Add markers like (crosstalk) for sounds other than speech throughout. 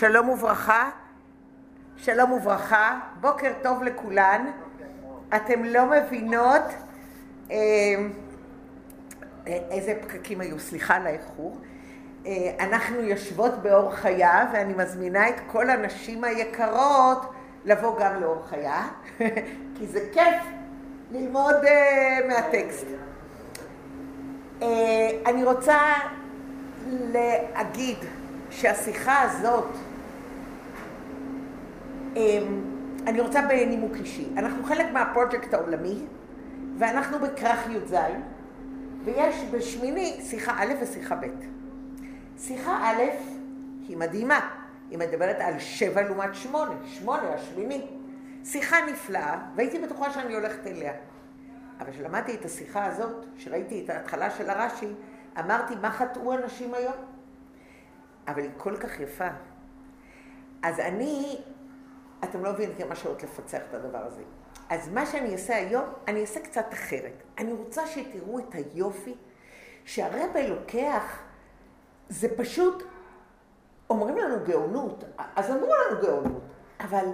שלום וברכה, שלום וברכה, בוקר טוב לכולן. אתם לא מבינות אה, איזה פקקים היו, סליחה על האיחור. אה, אנחנו יושבות באור חיה ואני מזמינה את כל הנשים היקרות לבוא גם לאור חיה, (laughs) כי זה כיף ללמוד אה, מהטקסט. אני רוצה להגיד שהשיחה הזאת, אני רוצה בנימוק אישי. אנחנו חלק מהפרויקט העולמי, ואנחנו בכרך י"ז, ויש בשמיני שיחה א' ושיחה ב'. שיחה א' היא מדהימה, היא מדברת על שבע לעומת שמונה, שמונה השמיני. שיחה נפלאה, והייתי בטוחה שאני הולכת אליה. אבל כשלמדתי את השיחה הזאת, כשראיתי את ההתחלה של הרש"י, אמרתי, מה חטאו אנשים היום? אבל היא כל כך יפה. אז אני, אתם לא מבינים כמה שעות לפצח את הדבר הזה. אז מה שאני אעשה היום, אני אעשה קצת אחרת. אני רוצה שתראו את היופי שהרבה לוקח, זה פשוט, אומרים לנו גאונות, אז אמרו לנו גאונות, אבל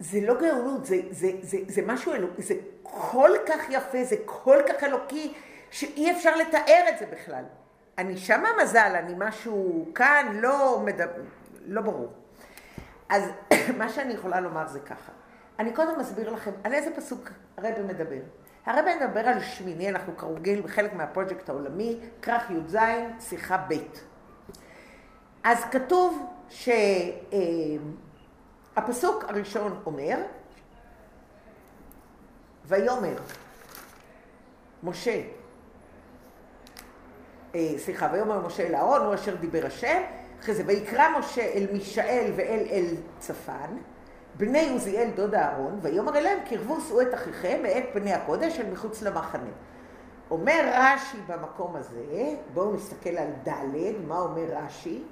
זה לא גאונות, זה, זה, זה, זה משהו אלוקי, זה כל כך יפה, זה כל כך אלוקי, שאי אפשר לתאר את זה בכלל. אני שמה מזל, אני משהו כאן לא, מדבר, לא ברור. אז (coughs) מה שאני יכולה לומר זה ככה. אני קודם אסביר לכם על איזה פסוק הרבי מדבר. הרבי מדבר על שמיני, אנחנו כרגיל בחלק מהפרויקט העולמי, כרך י"ז, שיחה ב'. אז כתוב שהפסוק אה, הראשון אומר, ויאמר משה אה, סליחה, ויאמר משה אל אהרון, הוא אשר דיבר השם, אחרי זה ויקרא משה אל מישאל ואל אל צפן, בני עוזיאל דוד אהרון, ויאמר אליהם קרבו שאו את אחיכם מאת פני הקודש אל מחוץ למחנה. אומר רש"י במקום הזה, בואו נסתכל על ד', מה אומר רש"י?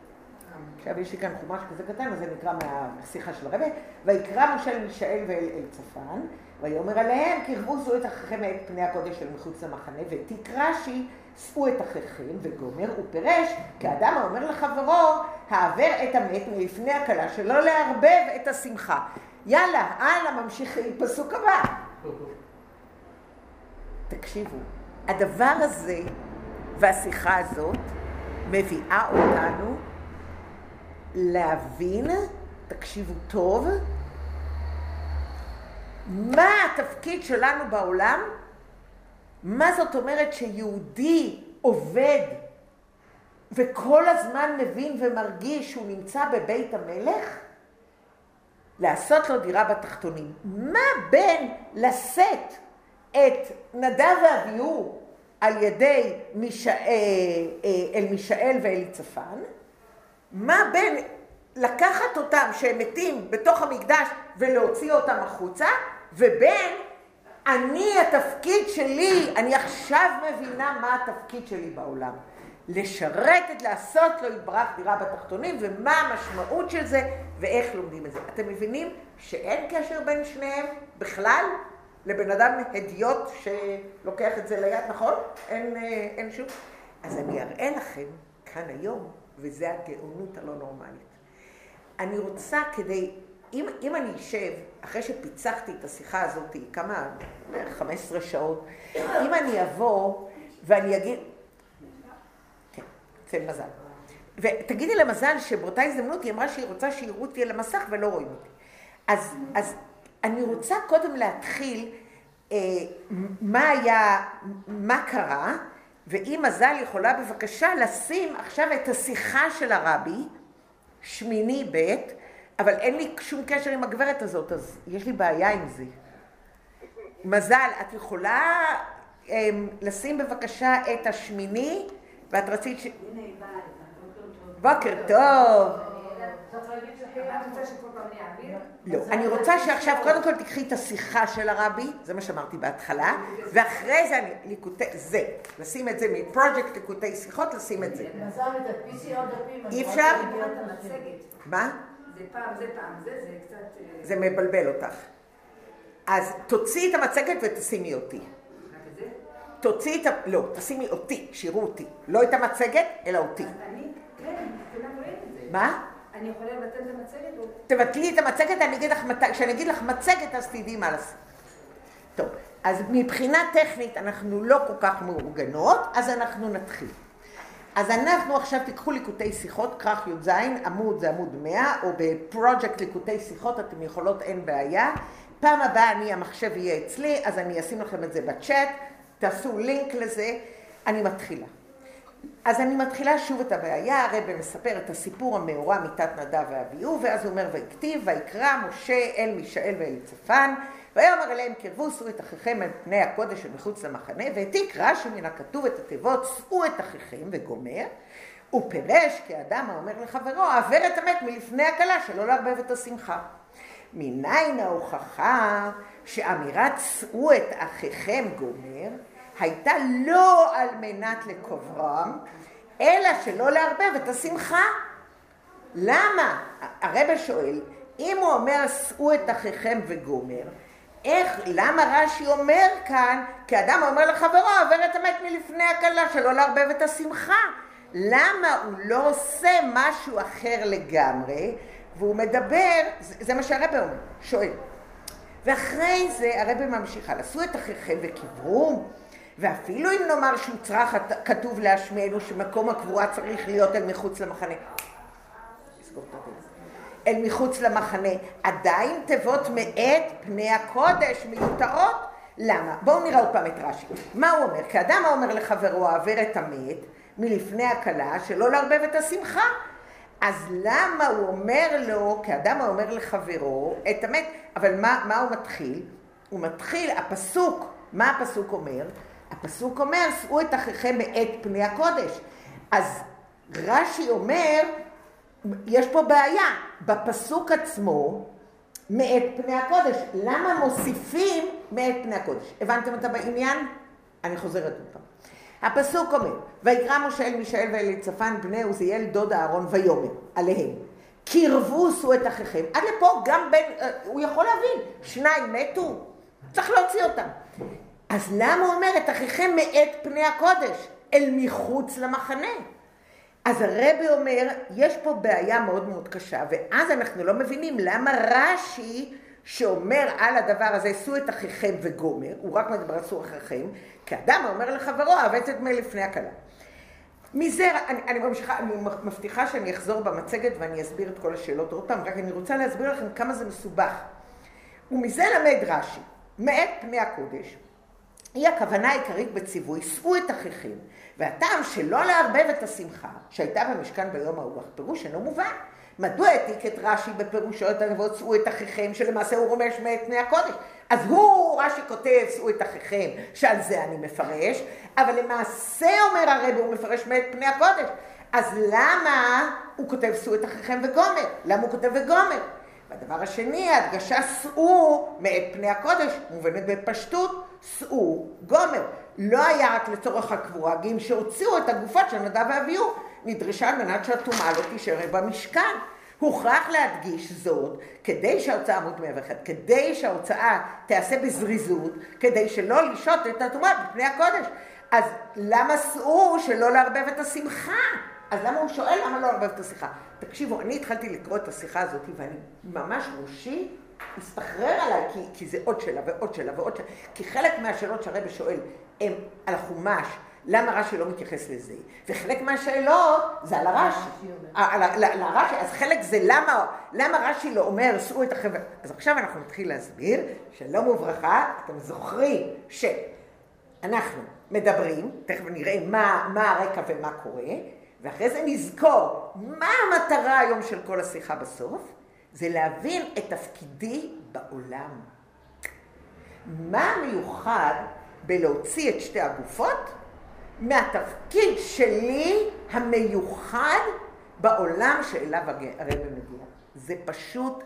עכשיו יש לי כאן חומש כזה קטן, אז זה נקרא מהשיחה של הרבי, ויקרא משה אל מישאל ואל אל צפן, ויאמר עליהם קרבו שאו את אחיכם מאת פני הקודש אל מחוץ למחנה, ותיק רש"י שאו את אחיכם, וגומר ופירש, כאדם האומר לחברו, העבר את המת מלפני הכלה, שלא לערבב את השמחה. יאללה, הלאה, ממשיכים, פסוק הבא. תקשיבו, הדבר הזה והשיחה הזאת מביאה אותנו להבין, תקשיבו טוב, מה התפקיד שלנו בעולם מה זאת אומרת שיהודי עובד וכל הזמן מבין ומרגיש שהוא נמצא בבית המלך? לעשות לו דירה בתחתונים. מה בין לשאת את נדב ואביהו על ידי מישאל, אה, אה, אל מישאל ואליצפן? מה בין לקחת אותם שהם מתים בתוך המקדש ולהוציא אותם החוצה? ובין אני, התפקיד שלי, אני עכשיו מבינה מה התפקיד שלי בעולם. לשרת את לעשות לו יתברך דירה בתחתונים, ומה המשמעות של זה, ואיך לומדים את זה. אתם מבינים שאין קשר בין שניהם בכלל? לבן אדם הדיוט שלוקח את זה ליד, נכון? אין, אה, אין שום... אז אני אראה לכם כאן היום, וזה הגאונות הלא נורמלית. אני רוצה כדי אם, אם אני אשב, אחרי שפיצחתי את השיחה הזאת, כמה, בערך 15 שעות, אם אני אבוא ואני אגיד, כן, זה מזל. ותגידי למזל שבאותה הזדמנות היא אמרה שהיא רוצה שיראו אותי על המסך ולא רואים אותי. אז, אז אני רוצה קודם להתחיל אה, מה היה, מה קרה, ואם מזל יכולה בבקשה לשים עכשיו את השיחה של הרבי, שמיני ב', אבל אין לי שום קשר עם הגברת הזאת, אז יש לי בעיה עם זה. מזל, את יכולה אמ, לשים בבקשה את השמיני, ואת רצית ש... בוקר טוב. לא, אני רוצה שעכשיו קודם כל תקחי את השיחה של הרבי, זה מה שאמרתי בהתחלה, ואחרי זה אני, ליקוטי, זה, לשים את זה מפרויקט ליקוטי שיחות, לשים את זה. אי אפשר? מה? זה פעם זה פעם זה, זה קצת... אה, זה מבלבל אותך. אז תוציאי את המצגת ותשימי אותי. תוציאי את ה... לא, תשימי אותי, שיראו אותי. לא את המצגת, אלא אותי. אני, כן, כולם רואים את זה. מה? אני יכולה לבטל את המצגת? או- תבטלי את המצגת, אני אגיד לך, מת- כשאני אגיד לך מצגת, אז תדעי מה לעשות. טוב, אז מבחינה טכנית אנחנו לא כל כך מאורגנות, אז אנחנו נתחיל. אז אנחנו עכשיו, תיקחו ליקוטי שיחות, כרך י"ז, עמוד זה עמוד 100, או בפרויקט ליקוטי שיחות, אתם יכולות, אין בעיה. פעם הבאה אני, המחשב יהיה אצלי, אז אני אשים לכם את זה בצ'אט, תעשו לינק לזה, אני מתחילה. אז אני מתחילה שוב את הבעיה, הרב מספר את הסיפור המאורע מתת נדב ואביהו, ואז הוא אומר, ויכתיב, ויקרא משה אל מישאל ואל צפן, ויאמר אליהם קרבו שאו את אחיכם על פני הקודש שמחוץ למחנה, והעתיק רש"י מן הכתוב את התיבות שאו את אחיכם וגומר, הוא פירש כאדם האומר לחברו, העבר את המת מלפני הכלה, שלא לערבב את השמחה. מניין ההוכחה שאמירת שאו את אחיכם גומר, הייתה לא על מנת לקוברם, אלא שלא לערבב את השמחה. למה? הרבה שואל, אם הוא אומר שאו את אחיכם וגומר, איך, למה רש"י אומר כאן, כאדם אומר לחברו, עבר את המת מלפני הכלה, שלא לערבב את השמחה? למה הוא לא עושה משהו אחר לגמרי, והוא מדבר, זה, זה מה שהרבה אומר, שואל. ואחרי זה הרבי ממשיך הלאה, עשו את אחיכם וקברו, ואפילו אם נאמר שהוצרך כתוב להשמיענו שמקום הקבורה צריך להיות אל מחוץ למחנה. אל מחוץ למחנה, עדיין תיבות מאת פני הקודש מיותרות. למה? בואו נראה עוד פעם את רש"י. מה הוא אומר? כאדם האומר לחברו העבר את המת מלפני הכלה, שלא לערבב את השמחה. אז למה הוא אומר לו, כאדם האומר לחברו, את המת, אבל מה, מה הוא מתחיל? הוא מתחיל, הפסוק, מה הפסוק אומר? הפסוק אומר, שאו את אחיכם מאת פני הקודש. אז רש"י אומר, יש פה בעיה, בפסוק עצמו, מאת פני הקודש. למה מוסיפים מאת פני הקודש? הבנתם את העניין? אני חוזרת עוד פעם. הפסוק אומר, ויקרא משה אל מישאל ואל צפן בני עוזיאל דוד אהרון ויאמר עליהם, קרבו שאו את אחיכם. עד לפה גם בן, אה, הוא יכול להבין, שניים מתו, צריך להוציא אותם. אז למה הוא אומר את אחיכם מאת פני הקודש, אל מחוץ למחנה? אז הרבי אומר, יש פה בעיה מאוד מאוד קשה, ואז אנחנו לא מבינים למה רש"י שאומר על הדבר הזה, שאו את אחיכם וגומר, הוא רק מדבר על שאו אחיכם, כאדם האומר לחברו, אהבת את מי לפני הכלה. מזה, אני, אני ממשיכה, אני מבטיחה שאני אחזור במצגת ואני אסביר את כל השאלות עוד פעם, רק אני רוצה להסביר לכם כמה זה מסובך. ומזה למד רש"י, מאת פני הקודש, היא הכוונה העיקרית בציווי, שאו את אחיכם, והטעם שלא לערבב את השמחה שהייתה במשכן ביום ההוא, הפירוש אינו מובן. מדוע העתיק את רש"י בפירושו את הנבואות שאו את אחיכם, שלמעשה הוא רומש מאת פני הקודש? אז הוא, רש"י כותב, שאו את אחיכם, שעל זה אני מפרש, אבל למעשה אומר הרבי, הוא מפרש מאת פני הקודש. אז למה הוא כותב שאו את אחיכם וגומר? למה הוא כותב וגומר? והדבר השני, ההדגשה שאו מאת פני הקודש, מובנת בפשטות, שאו גומר. לא היה רק לצורך הקבורה, גם שהוציאו את הגופות של נדב ואביהו, נדרשה על מנת שהטומאה לא תישאר במשכן. הוכרח להדגיש זאת, כדי שההוצאה 101, כדי שההוצאה תיעשה בזריזות, כדי שלא לשהות את הטומאה בפני הקודש. אז למה שאו שלא לערבב את השמחה? אז למה הוא שואל למה לא לערבב את השיחה? תקשיבו, אני התחלתי לקרוא את השיחה הזאת ואני ממש ראשי הסתחרר עליי, כי, כי זה עוד שאלה ועוד שאלה ועוד שאלה, כי חלק מהשאלות שהרבא שואל הם על החומש, למה רש"י לא מתייחס לזה? וחלק מהשאלות זה על הרש"י. על ה- ל- לרש"י, אז חלק זה למה, למה רש"י לא אומר, שאו את החבר... אז עכשיו אנחנו נתחיל להסביר, שלום וברכה, אתם זוכרים שאנחנו מדברים, תכף נראה מה, מה הרקע ומה קורה, ואחרי זה נזכור מה המטרה היום של כל השיחה בסוף, זה להבין את תפקידי בעולם. מה מיוחד בלהוציא את שתי הגופות מהתפקיד שלי המיוחד בעולם שאליו הרב מגיע. זה פשוט,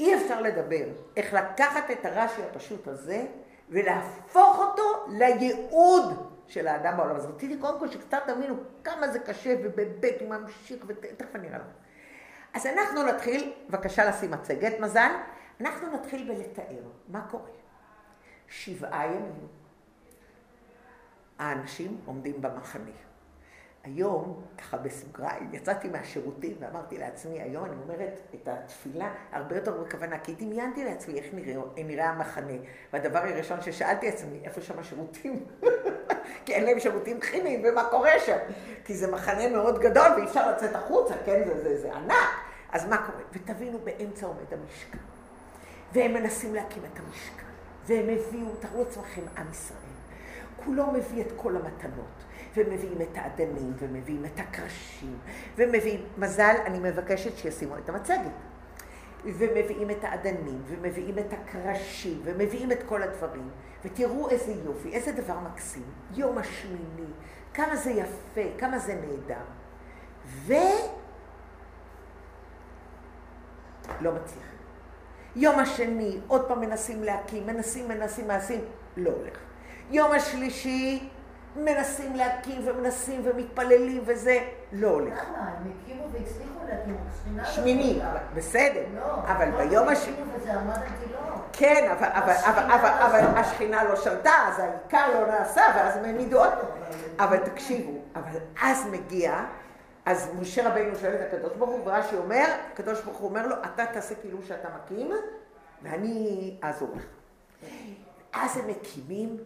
אי אפשר לדבר איך לקחת את הרש"י הפשוט הזה ולהפוך אותו לייעוד של האדם בעולם. אז רציתי קודם כל שקצת תבינו כמה זה קשה ובאמת הוא ממשיך ותכף אני אראה לכם. אז אנחנו נתחיל, בבקשה לשים מצגת מזל, אנחנו נתחיל בלתאר מה קורה. שבעה ימים האנשים עומדים במחנה. היום, ככה בסוגריים, יצאתי מהשירותים ואמרתי לעצמי, היום אני אומרת את התפילה הרבה יותר בכוונה, כי דמיינתי לעצמי איך נראה, נראה המחנה. והדבר הראשון ששאלתי עצמי, איפה שם השירותים? (laughs) כי אין להם שירותים כימיים, ומה קורה שם? כי זה מחנה מאוד גדול ואי אפשר לצאת החוצה, כן? זה, זה, זה ענק. אז מה קורה? ותבינו, באמצע עומד המשכן. והם מנסים להקים את המשכן. והם הביאו, תראו לעצמכם, עם ישראל. כולו מביא את כל המתנות. ומביאים את האדנים, ומביאים את הקרשים, ומביאים, מזל, אני מבקשת שישימו את המצגת. ומביאים את האדנים, ומביאים את הקרשים, ומביאים את כל הדברים. ותראו איזה יופי, איזה דבר מקסים. יום השמיני, כמה זה יפה, כמה זה נהדר. ו... לא מצליחים. יום השני, עוד פעם מנסים להקים, מנסים, מנסים, מנסים, לא הולך. יום השלישי, מנסים להקים ומנסים ומתפללים וזה, לא הולך. למה? הם הקימו והצליחו להקים, השכינה... שמיני, בסדר, לא, אבל לא ביום הקימו השני... כן, אבל, השכינה לא לא שלטה, אז העיקר לא נעשה, ואז הם העמידו עוד. אבל תקשיבו, אבל אז מגיע, אז משה רבינו שואל את הקדוש ברוך הוא, ורש"י אומר, הקדוש ברוך הוא אומר לו, אתה תעשה כאילו שאתה מקים, ואני אעזור לך. אז הם מקימים,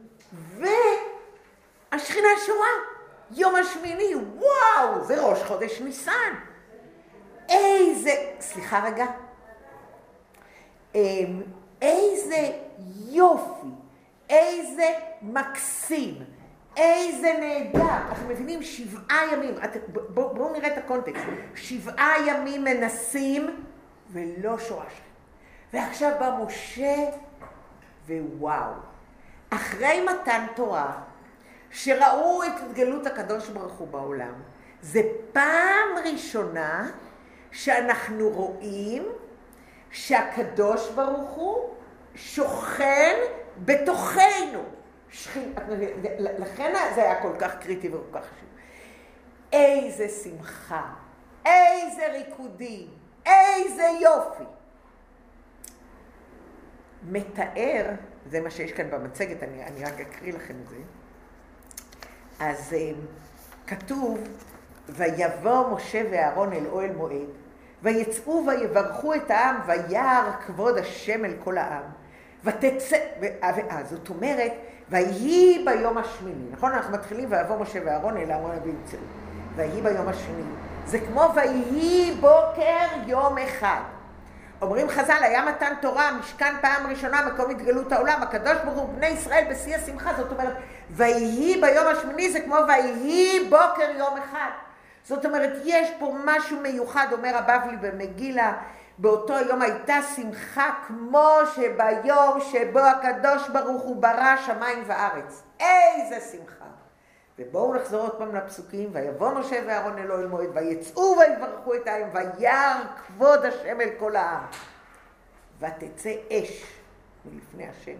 והשכינה שורה. יום השמיני, וואו, זה ראש חודש ניסן. איזה, סליחה רגע, אמ, איזה יופי, איזה מקסים, איזה נהדר. אתם מבינים? שבעה ימים, בואו בוא נראה את הקונטקסט. שבעה ימים מנסים ולא שורש. ועכשיו בא משה, ווואו. אחרי מתן תורה, שראו את התגלות הקדוש ברוך הוא בעולם, זה פעם ראשונה שאנחנו רואים שהקדוש ברוך הוא שוכן בתוכנו. (laughs) לכן זה היה כל כך קריטי וכל כך חשוב. איזה שמחה, איזה ריקודים, איזה יופי. מתאר, זה מה שיש כאן במצגת, אני, אני רק אקריא לכם את זה. אז אה, כתוב, ויבוא משה ואהרון אל אוהל מועד, ויצאו ויברכו את העם, וירא כבוד השם אל כל העם. ותצא, אה, זאת אומרת, ויהי ביום השמיני, נכון? אנחנו מתחילים, ויבוא משה ואהרון אל אהרון וימצאו. ויהי ביום השמיני. זה כמו ויהי בוקר יום אחד. אומרים חז"ל, היה מתן תורה, משכן פעם ראשונה, מקום התגלות העולם, הקדוש ברוך הוא בני ישראל בשיא השמחה, זאת אומרת, ויהי ביום השמיני זה כמו ויהי בוקר יום אחד. זאת אומרת, יש פה משהו מיוחד, אומר הבבלי במגילה, באותו יום הייתה שמחה כמו שביום שבו הקדוש ברוך הוא ברא שמיים וארץ. איזה שמחה. ובואו נחזור עוד פעם לפסוקים, ויבוא משה ואהרון אל אוהל מועד, ויצאו ויברכו את העם, וירא כבוד השם אל כל העם. ותצא אש מלפני השם,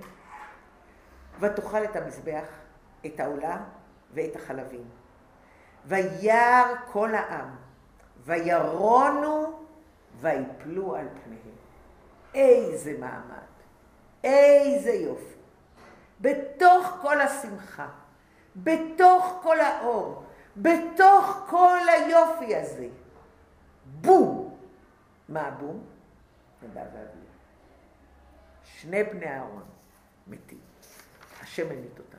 ותאכל את המזבח, את העולה ואת החלבים. וירא כל העם, וירונו ויפלו על פניהם. איזה מעמד, איזה יופי. בתוך כל השמחה, בתוך כל האור, בתוך כל היופי הזה, בום. מה הבום? נדב ואביהו. שני בני אהרון מתים. השם המית אותם.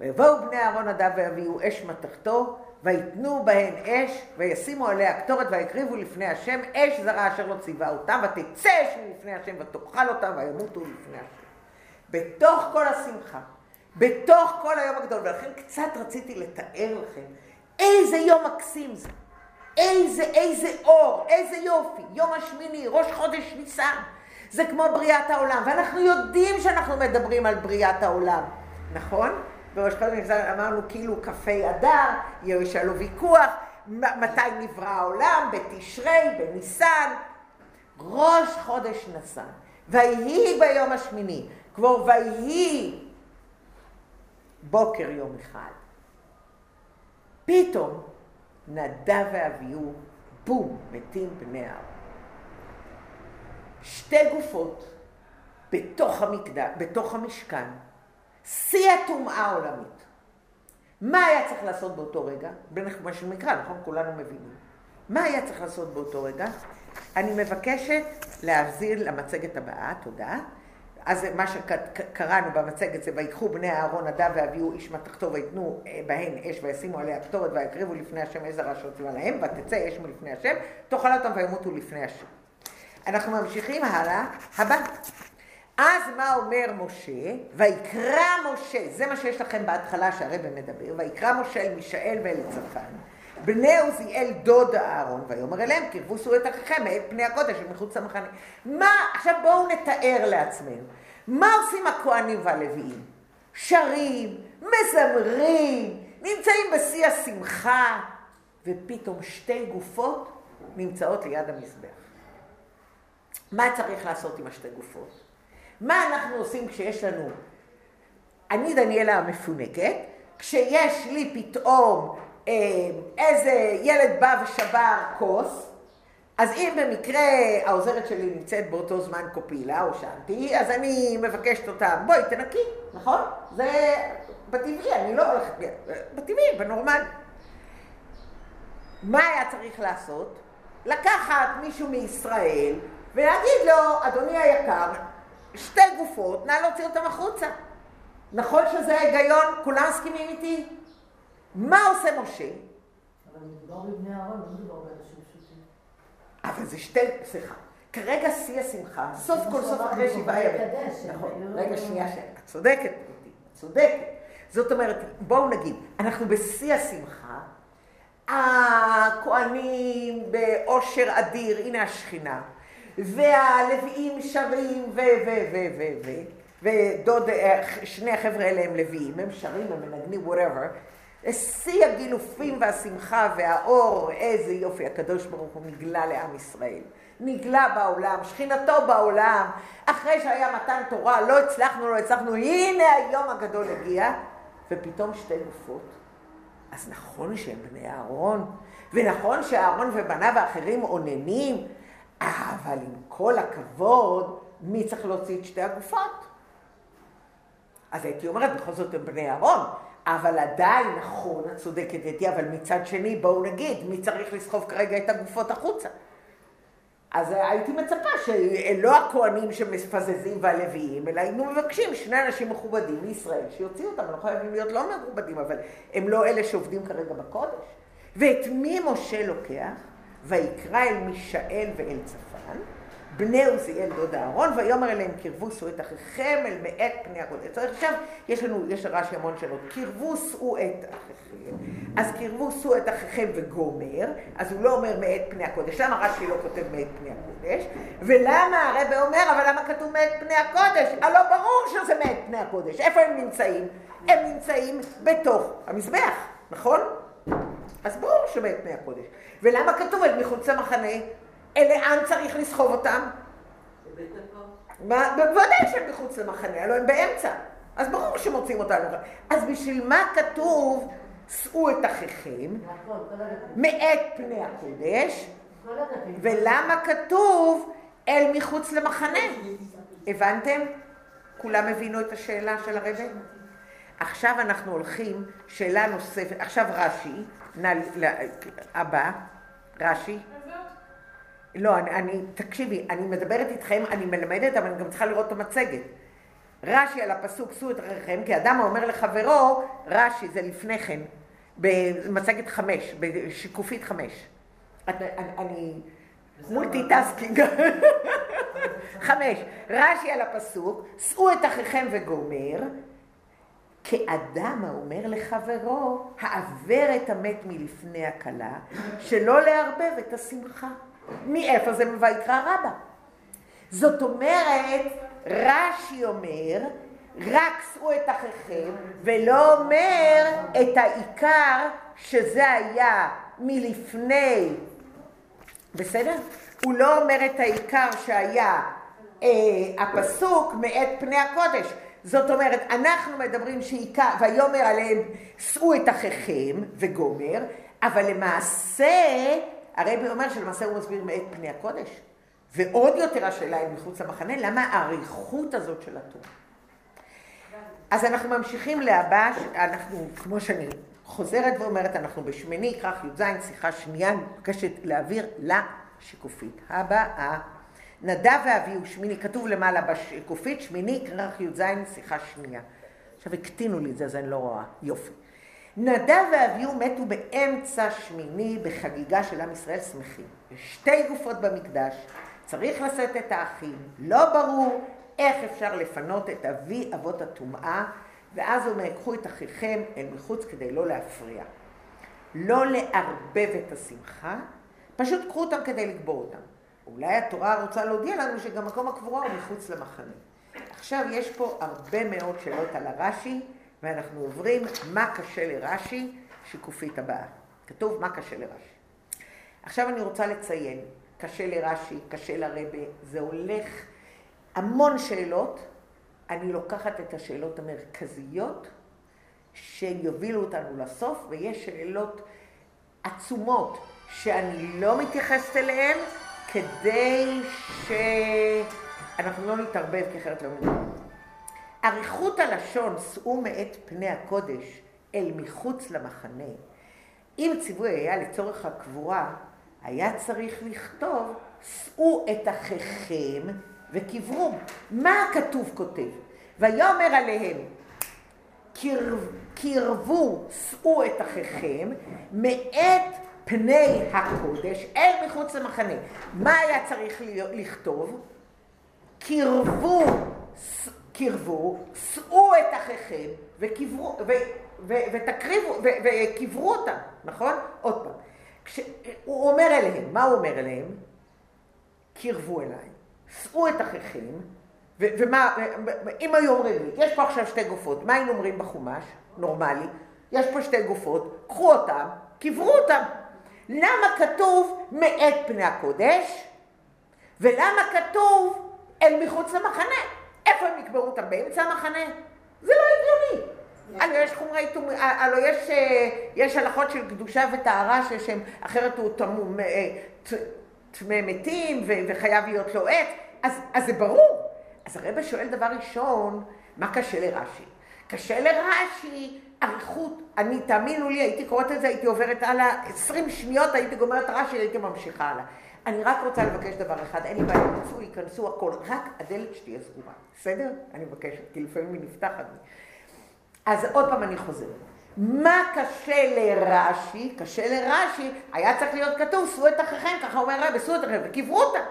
ויבואו בני אהרון נדב ואביהו אש מתכתו, ויתנו בהן אש, וישימו עליה קטורת, ויקריבו לפני השם אש זרה אשר לא ציווה אותם, ותצא אש מלפני השם, ותאכל אותם, וימותו לפני השם. בתוך כל השמחה, בתוך כל היום הגדול, ולכן קצת רציתי לתאר לכם איזה יום מקסים זה, איזה, איזה אור, איזה יופי, יום השמיני, ראש חודש ניסן, זה כמו בריאת העולם, ואנחנו יודעים שאנחנו מדברים על בריאת העולם, נכון? בראש חודש ניסן אמרנו כאילו כ"ה אדר, יש עלו ויכוח, מתי נברא העולם, בתשרי, בניסן, ראש חודש ניסן, ויהי ביום השמיני, כבר ויהי בוקר יום אחד. פתאום נדב ואביהו, בום, מתים בני אהרון. שתי גופות בתוך המקדש, בתוך המשכן, שיא הטומאה העולמית. מה היה צריך לעשות באותו רגע? מה שנקרא, נכון? כולנו מבינים. מה היה צריך לעשות באותו רגע? אני מבקשת להחזיר למצגת הבאה, תודה. אז מה שקראנו במצגת זה ויקחו בני אהרון נדב ואביהו איש מתחתו ויתנו אה, בהן אש וישימו עליה קטורת ויקריבו לפני השם איזה רעש רצו עליהם ותצא אש מלפני השם תאכל אותם וימותו לפני השם. אנחנו ממשיכים הלאה, הבא. אז מה אומר משה? ויקרא משה, זה מה שיש לכם בהתחלה שהרבא מדבר, ויקרא משה אל מישאל ואל צפן, בני עוזיאל דוד אהרון, ויאמר אליהם, קרבו את אחיכם מאת פני הקודש ומחוץ למחנה. מה, עכשיו בואו נתאר לעצמנו, מה עושים הכוהנים והלוויים? שרים, מזמרים, נמצאים בשיא השמחה, ופתאום שתי גופות נמצאות ליד המזבח. מה צריך לעשות עם השתי גופות? מה אנחנו עושים כשיש לנו, אני דניאלה המפונקת, כשיש לי פתאום אה, איזה ילד בא ושבר כוס, אז אם במקרה העוזרת שלי נמצאת באותו זמן קופילה או שנתי, אז אני מבקשת אותה, בואי תנקי, נכון? זה בטבעי, אני לא הולכת, בטבעי, בנורמלי. מה היה צריך לעשות? לקחת מישהו מישראל ולהגיד לו, אדוני היקר, שתי גופות, נא להוציא אותם החוצה. נכון שזה ההיגיון? כולם מסכימים איתי? מה עושה משה? אבל מדובר בבני אהרון, לא מדובר באנשים פשוטים. אבל זה שתי, סליחה. כרגע שיא השמחה, סוף כל סוף אחרי שבעה ימים. נכון, רגע שנייה, את צודקת, את צודקת. זאת אומרת, בואו נגיד, אנחנו בשיא השמחה, הכוהנים באושר אדיר, הנה השכינה. והלוויים שרים ו... ו... ו... ו... ו... ודוד, שני החבר'ה האלה הם לוויים, הם שרים, הם מנגנים, whatever. שיא הגילופים והשמחה והאור, איזה יופי, הקדוש ברוך הוא נגלה לעם ישראל. נגלה בעולם, שכינתו בעולם. אחרי שהיה מתן תורה, לא הצלחנו, לא הצלחנו, הנה היום הגדול הגיע, ופתאום שתי גופות. אז נכון שהם בני אהרון, ונכון שאהרון ובניו האחרים אוננים, אבל עם כל הכבוד, מי צריך להוציא את שתי הגופות? אז הייתי אומרת, בכל זאת הם בני אהרון, אבל עדיין, נכון, את צודקת איתי, אבל מצד שני, בואו נגיד, מי צריך לסחוב כרגע את הגופות החוצה? אז הייתי מצפה שלא הכוהנים שמפזזים והלוויים, אלא היינו מבקשים שני אנשים מכובדים מישראל שיוציאו אותם, לא חייבים להיות לא מכובדים, אבל הם לא אלה שעובדים כרגע בקודש. ואת מי משה לוקח? ויקרא אל מישאל ואל צפן, בני עוזיאל דוד אהרון, ויאמר אליהם קרבו שאו את אחיכם אל מאת פני הקודש. עכשיו, יש לנו, יש לרש"י המון שאלות. קרבו שאו את אחיכם, אז קרבו שאו את אחיכם וגומר, אז הוא לא אומר מאת פני הקודש. למה רש"י לא כותב מאת פני הקודש? ולמה הרב אומר, אבל למה כתוב מאת פני הקודש? הלא ברור שזה מאת פני הקודש. איפה הם נמצאים? הם נמצאים בתוך המזבח, נכון? אז ברור שמאת פני הקודש. ולמה כתוב את מחוץ למחנה? לאן צריך לסחוב אותם? בוודאי שהם מחוץ למחנה, הלוא הם באמצע. אז ברור שמוצאים אותנו. אז בשביל מה כתוב, שאו את אחיכם, מאת פני הקודש, ולמה כתוב אל מחוץ למחנה? הבנתם? כולם הבינו את השאלה של הרבי? עכשיו אנחנו הולכים, שאלה נוספת, עכשיו רש"י, הבא, רש"י. לא, אני, אני, תקשיבי, אני מדברת איתכם, אני מלמדת, אבל אני גם צריכה לראות את המצגת. רש"י על הפסוק, שאו את אחיכם, כי אדם האומר לחברו, רש"י, זה לפני כן, במצגת חמש, בשקופית חמש. אני, אני multitasking. (laughs) חמש, רש"י על הפסוק, שאו את אחיכם וגומר, כאדם האומר לחברו, העבר את המת מלפני הכלה, שלא לערבב את השמחה. מאיפה זה ויקרא רבה? זאת אומרת, רש"י אומר, רק שאו את אחיכם, ולא אומר את העיקר שזה היה מלפני, בסדר? הוא לא אומר את העיקר שהיה אה, הפסוק מאת פני הקודש. זאת אומרת, אנחנו מדברים שעיקר, ויאמר עליהם, שאו את אחיכם וגומר, אבל למעשה, הרבי אומר שלמעשה הוא מסביר מאת פני הקודש. ועוד יותר השאלה היא מחוץ למחנה, למה האריכות הזאת של התורה? אז אנחנו ממשיכים להבא, אנחנו, כמו שאני חוזרת ואומרת, אנחנו בשמיני, כרך י"ז, שיחה שנייה, מבקשת להעביר לשיקופית. הבאה. נדב ואביהו שמיני, כתוב למעלה בשקופית, שמיני, כרך י"ז, שיחה שנייה. עכשיו הקטינו לי את זה, אז אני לא רואה. יופי. נדב ואביהו מתו באמצע שמיני בחגיגה של עם ישראל שמחים. יש שתי גופות במקדש, צריך לשאת את האחים, לא ברור איך אפשר לפנות את אבי אבות הטומאה, ואז הוא אומר, קחו את אחיכם אל מחוץ כדי לא להפריע. לא לערבב את השמחה, פשוט קחו אותם כדי לקבור אותם. אולי התורה רוצה להודיע לנו שגם מקום הקבורה הוא מחוץ למחנה. עכשיו יש פה הרבה מאוד שאלות על הרש"י, ואנחנו עוברים מה קשה לרש"י, שיקופית הבאה. כתוב מה קשה לרש"י. עכשיו אני רוצה לציין, קשה לרש"י, קשה לרבה, זה הולך המון שאלות, אני לוקחת את השאלות המרכזיות שיובילו אותנו לסוף, ויש שאלות עצומות שאני לא מתייחסת אליהן, כדי שאנחנו לא נתערבב, כי לא מדברים. אריכות הלשון, שאו מאת פני הקודש אל מחוץ למחנה. אם ציווי היה לצורך הקבורה, היה צריך לכתוב, שאו את אחיכם וקברו. מה הכתוב כותב? ויאמר עליהם, קרבו, שאו את אחיכם, מאת פני הקודש אל מחוץ למחנה. מה היה צריך לכתוב? קרבו, קרבו, שאו את אחיכם וקברו, אותם, נכון? עוד פעם. כש, הוא אומר אליהם, מה הוא אומר אליהם? קרבו אליי, שאו את אחיכם, ומה, אם היו אומרים לי, יש פה עכשיו שתי גופות, מה היינו אומרים בחומש? נורמלי. יש פה שתי גופות, קחו אותם, קברו אותם. למה כתוב מאת פני הקודש, ולמה כתוב אל מחוץ למחנה? איפה הם יקברו אותם? באמצע המחנה? זה לא הגיוני. הלוא יש חומרי טומאה, הלוא יש, אה, יש הלכות של קדושה וטהרה שהם, אחרת הוא טמא אה, מתים וחייב להיות לו עט, אז, אז זה ברור. אז הרבה שואל דבר ראשון, מה קשה לרש"י? קשה לרש"י אריכות, אני, תאמינו לי, הייתי קוראת את זה, הייתי עוברת הלאה, עשרים שניות הייתי גומרת את הרש"י, הייתי ממשיכה הלאה. אני רק רוצה לבקש דבר אחד, אין לי בעיה, יצאו, ייכנסו הכל, רק הדלת שתהיה סגורה, בסדר? אני מבקשת, כי לפעמים היא נפתחת. אז עוד פעם אני חוזרת. מה קשה לרש"י? קשה לרש"י, היה צריך להיות כתוב, שאו את אחיכם, ככה אומר הרב, שאו את אחיכם, וקברו אותם.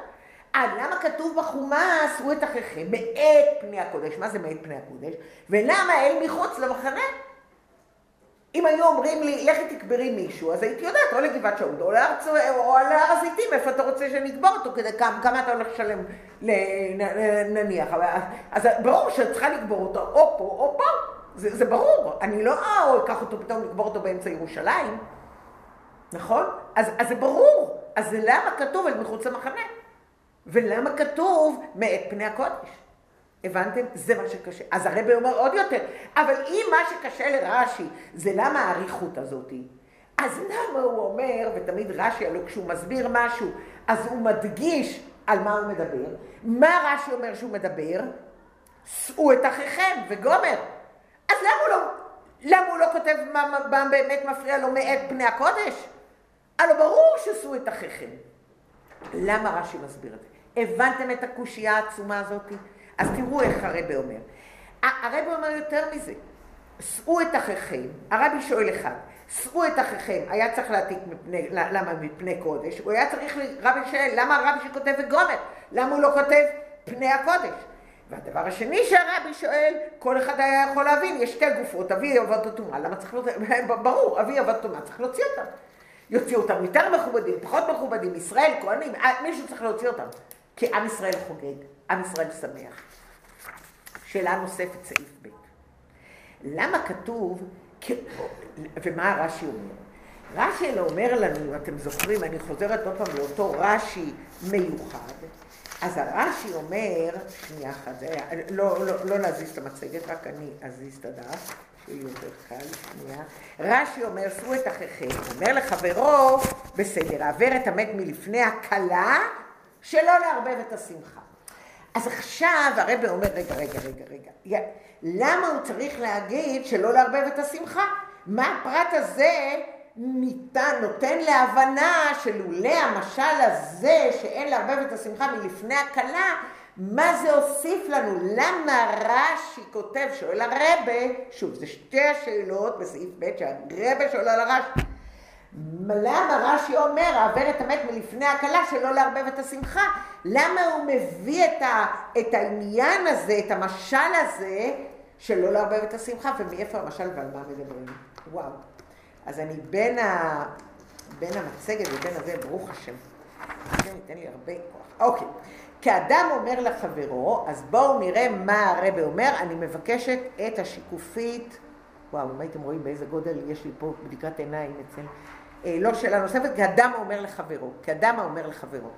אז למה כתוב בחומה, שאו את אחיכם, מאת פני הקודש? מה זה מאת פני הקודש? ולמה אל מחוץ למחנה? אם היו אומרים לי, לכי תקברי מישהו, אז הייתי יודעת, או לגבעת שאול, או לארץ, או על הר הזיתים, איפה אתה רוצה שנקבור אותו, כדי כמה, כמה אתה הולך לשלם, נניח. אז ברור שאת צריכה לקבור אותו או פה או פה, זה, זה ברור. אני לא או אקח אותו פתאום לקבור אותו באמצע ירושלים, נכון? אז, אז זה ברור. אז למה כתוב אל מחוץ למחנה? ולמה כתוב מאת פני הקודש? הבנתם? זה מה שקשה. אז הרבי אומר עוד יותר, אבל אם מה שקשה לרש"י זה למה האריכות הזאתי, אז למה הוא אומר, ותמיד רש"י, הלוא כשהוא מסביר משהו, אז הוא מדגיש על מה הוא מדבר. מה רש"י אומר שהוא מדבר? שאו את אחיכם וגומר. אז למה הוא לא, למה הוא לא כותב מה, מה באמת מפריע לו מאת פני הקודש? הלוא ברור ששאו את אחיכם. למה רש"י מסביר את זה? הבנתם את הקושייה העצומה הזאתי? אז תראו איך הרבי אומר. הרבי אומר יותר מזה, שאו את אחיכם, הרבי שואל אחד, שאו את אחיכם, היה צריך להעתיק מפני, למה מפני קודש? הוא היה צריך, רבי שואל, למה הרבי שכותב וגומר? למה הוא לא כותב פני הקודש? והדבר השני שהרבי שואל, כל אחד היה יכול להבין, יש שתי גופות, אבי עבוד הטומאה, למה צריך להוציא, (laughs) ברור, אבי עבוד הטומאה, צריך להוציא אותם. יוציא אותם יותר מכובדים, פחות מכובדים, ישראל, כהנים, מישהו צריך להוציא אותם. כי עם ישראל חוגג, עם ישראל שמח. שאלה נוספת, סעיף ב'. למה כתוב, ומה רש"י אומר? רש"י לא אומר לנו, אתם זוכרים, אני חוזרת עוד פעם לאותו רש"י מיוחד, אז הרש"י אומר, שנייה אחת, לא, לא, לא להזיז את המצגת, רק אני אזיז את הדף, שיהיה יותר קל, שנייה. רש"י אומר, שאו את אחיכם, אומר לחברו, בסדר, העבר את המת מלפני הכלה, שלא לערבב את השמחה. אז עכשיו הרב אומר, רגע, רגע, רגע, רגע, למה הוא צריך להגיד שלא לערבב את השמחה? מה הפרט הזה ניתן, נותן להבנה שלולא המשל הזה שאין לערבב את השמחה מלפני הכלה, מה זה הוסיף לנו? למה רש"י כותב, שואל הרבה, שוב, זה שתי השאלות בסעיף ב' שהרבה שואל על הרש"י. למה רש"י אומר, העבר את המת מלפני הכלה, שלא לערבב את השמחה? למה הוא מביא את, ה, את העניין הזה, את המשל הזה, שלא לערבב את השמחה, ומאיפה המשל ועל מה מדברים? וואו. אז אני בין, ה, בין המצגת ובין הזה, ברוך השם. השם ייתן לי הרבה כוח. אוקיי. כאדם אומר לחברו, אז בואו נראה מה הרבה אומר. אני מבקשת את השיקופית. וואו, אם הייתם רואים באיזה גודל יש לי פה בדיקת עיניים אצל... אה, לא שאלה נוספת, כאדם האומר לחברו. כאדם האומר לחברו.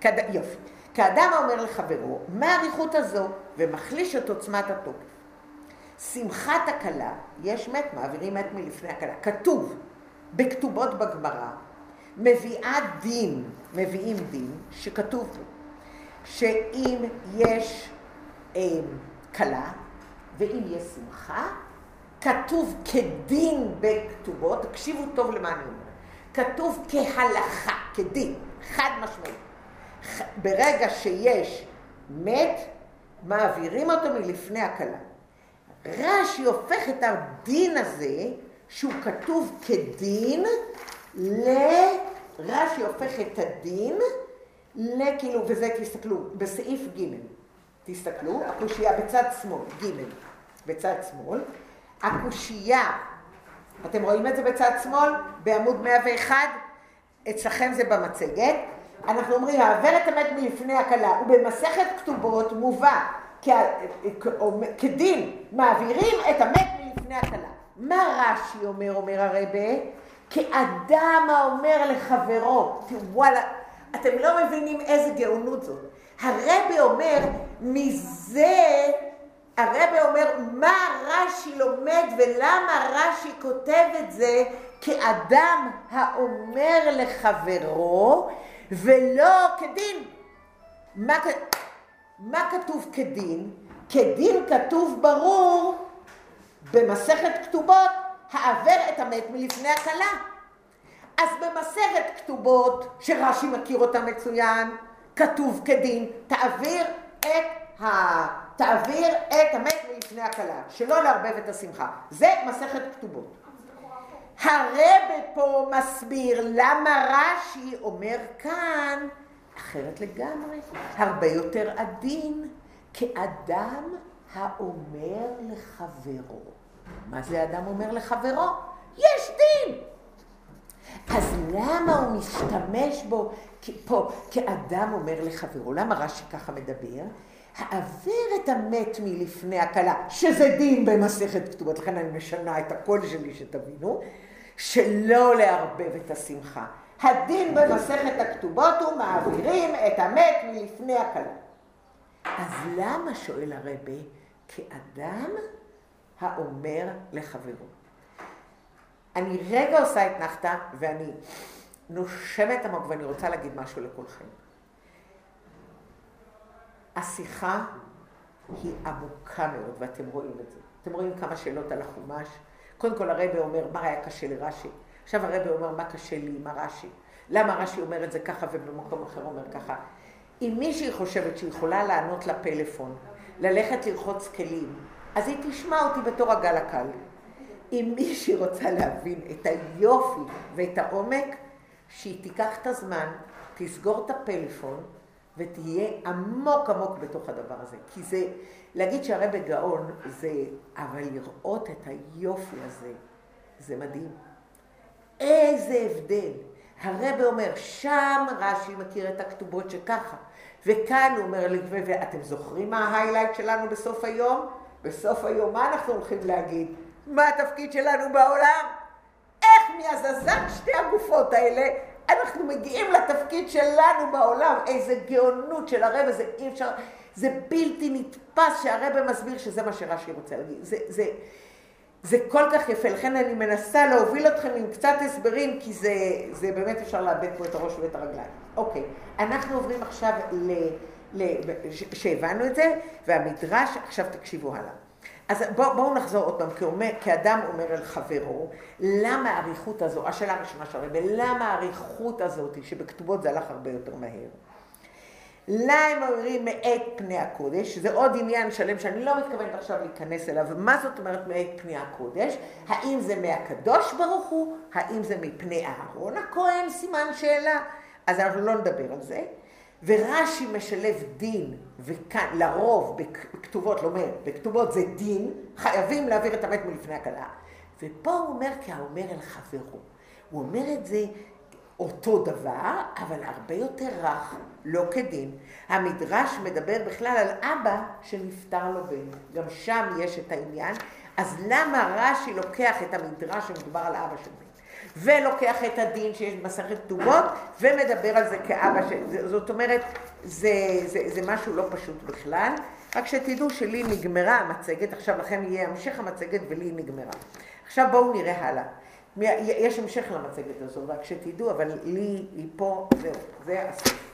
כאד... יופי. כאדם האומר לחברו, מה האריכות הזו? ומחליש את עוצמת התוקף. שמחת הכלה, יש מת, מעבירים מת מלפני הכלה. כתוב בכתובות בגמרא, מביאה דין, מביאים דין, שכתוב בו, שאם יש אה, כלה ואם יש שמחה, כתוב כדין בכתובות, תקשיבו טוב למה אני אומרת, כתוב כהלכה, כדין, חד משמעית. ברגע שיש מת, מעבירים אותו מלפני הכלה. רש"י הופך את הדין הזה, שהוא כתוב כדין, ל... רש"י הופך את הדין לכאילו, וזה תסתכלו, בסעיף ג', תסתכלו, הקושייה בצד שמאל, ג', בצד שמאל, הקושייה, אתם רואים את זה בצד שמאל? בעמוד 101? אצלכם זה במצגת. אנחנו אומרים, העבר את המת מלפני הכלה, ובמסכת כתובות מובא כדין, מעבירים את המת מלפני הכלה. מה רש"י אומר, אומר הרבה? כאדם האומר לחברו, וואלה, אתם לא מבינים איזה גאונות זאת. הרבי אומר, מזה הרב אומר מה רש"י לומד ולמה רש"י כותב את זה כאדם האומר לחברו ולא כדין. מה, מה כתוב כדין? כדין כתוב ברור במסכת כתובות, העבר את המת מלפני הכלה. אז במסכת כתובות, שרש"י מכיר אותה מצוין, כתוב כדין, תעביר את ה... תעביר את המת מלפני הכלה, שלא לערבב את השמחה. זה מסכת כתובות. הרבה פה מסביר למה רש"י אומר כאן אחרת לגמרי, הרבה יותר עדין, כאדם האומר לחברו. מה זה אדם אומר לחברו? יש דין. אז למה הוא משתמש בו פה כאדם אומר לחברו? למה רש"י ככה מדבר? העבר את המת מלפני הכלה, שזה דין במסכת כתובות, לכן אני משנה את הקול שלי שתבינו, שלא לערבב את השמחה. הדין במסכת הכתובות הוא מעבירים את המת מלפני הכלה. אז למה, שואל הרבה, כאדם האומר לחברו? אני רגע עושה את נחתה ואני נושמת עמוק ואני רוצה להגיד משהו לכולכם. השיחה היא עמוקה מאוד, ואתם רואים את זה. אתם רואים כמה שאלות על החומש. קודם כל הרבה אומר, מה היה קשה לרש"י? עכשיו הרבה אומר, מה קשה לי עם הרש"י? למה רש"י אומר את זה ככה ובמקום אחר אומר ככה? אם מישהי חושבת שהיא יכולה לענות לפלאפון, ללכת לרחוץ כלים, אז היא תשמע אותי בתור הגל הקל. אם מישהי רוצה להבין את היופי ואת העומק, שהיא תיקח את הזמן, תסגור את הפלאפון, ותהיה עמוק עמוק בתוך הדבר הזה. כי זה, להגיד שהרבה גאון זה, אבל לראות את היופי הזה, זה מדהים. איזה הבדל. הרבה אומר, שם רש"י מכיר את הכתובות שככה. וכאן הוא אומר ואתם זוכרים מה ההיילייט שלנו בסוף היום? בסוף היום, מה אנחנו הולכים להגיד? מה התפקיד שלנו בעולם? איך מהזזת שתי הגופות האלה אנחנו מגיעים לתפקיד שלנו בעולם, איזה גאונות של הרבה, זה אי אפשר, זה בלתי נתפס שהרבה מסביר שזה מה שרש"י רוצה להגיד. זה, זה, זה כל כך יפה, לכן אני מנסה להוביל אתכם עם קצת הסברים, כי זה, זה באמת אפשר לאבד פה את הראש ואת הרגליים. אוקיי, אנחנו עוברים עכשיו ל... ל שהבנו את זה, והמדרש, עכשיו תקשיבו הלאה. אז בואו בוא נחזור עוד פעם, כי, אומר, כי אדם אומר אל חברו, למה האריכות הזו, השאלה הראשונה של הרבה, למה האריכות הזאת, שבכתובות זה הלך הרבה יותר מהר? למה אומרים מאת פני הקודש, זה עוד עניין שלם שאני לא מתכוונת עכשיו להיכנס אליו, מה זאת אומרת מאת פני הקודש? האם זה מהקדוש ברוך הוא? האם זה מפני אהרון הכהן? סימן שאלה. אז אנחנו לא נדבר על זה. ורש"י משלב דין, וכאן, לרוב בכתובות, לא אומר, בכתובות זה דין, חייבים להעביר את המת מלפני הכלה. ופה הוא אומר כהאומר אל חברו. הוא אומר את זה אותו דבר, אבל הרבה יותר רך, לא כדין. המדרש מדבר בכלל על אבא שנפטר לו בן. גם שם יש את העניין. אז למה רש"י לוקח את המדרש שמדובר על אבא של בן? ולוקח את הדין שיש במסכת כתובות, ומדבר על זה כאבא, ש... זאת אומרת, זה, זה, זה משהו לא פשוט בכלל. רק שתדעו שלי נגמרה המצגת, עכשיו לכם יהיה המשך המצגת ולי נגמרה. עכשיו בואו נראה הלאה. יש המשך למצגת הזו, רק שתדעו, אבל לי היא פה, זהו, זה הסוף.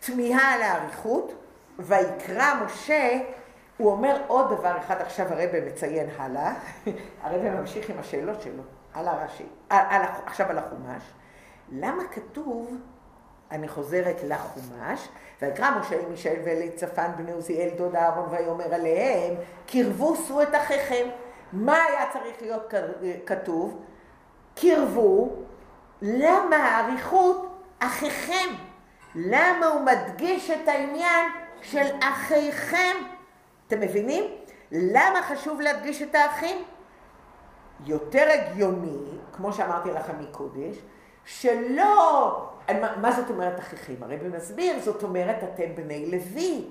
תמיהה על האריכות, ויקרא משה, הוא אומר עוד דבר אחד, עכשיו הרב מציין הלאה, (laughs) הרב ממשיך עם השאלות שלו. על הרש"י, עכשיו על החומש. למה כתוב, אני חוזרת לחומש, ויקרא משה עם מישאל ואלי צפן בני עוזיאל דוד אהרון ויאמר עליהם, קרבו שאו את אחיכם. מה היה צריך להיות כתוב? קרבו, למה האריכות אחיכם? למה הוא מדגיש את העניין של אחיכם? אתם מבינים? למה חשוב להדגיש את האחים? יותר הגיוני, כמו שאמרתי לכם מקודש, שלא, מה זאת אומרת אחיכם? הרי במסביר, זאת אומרת אתם בני לוי.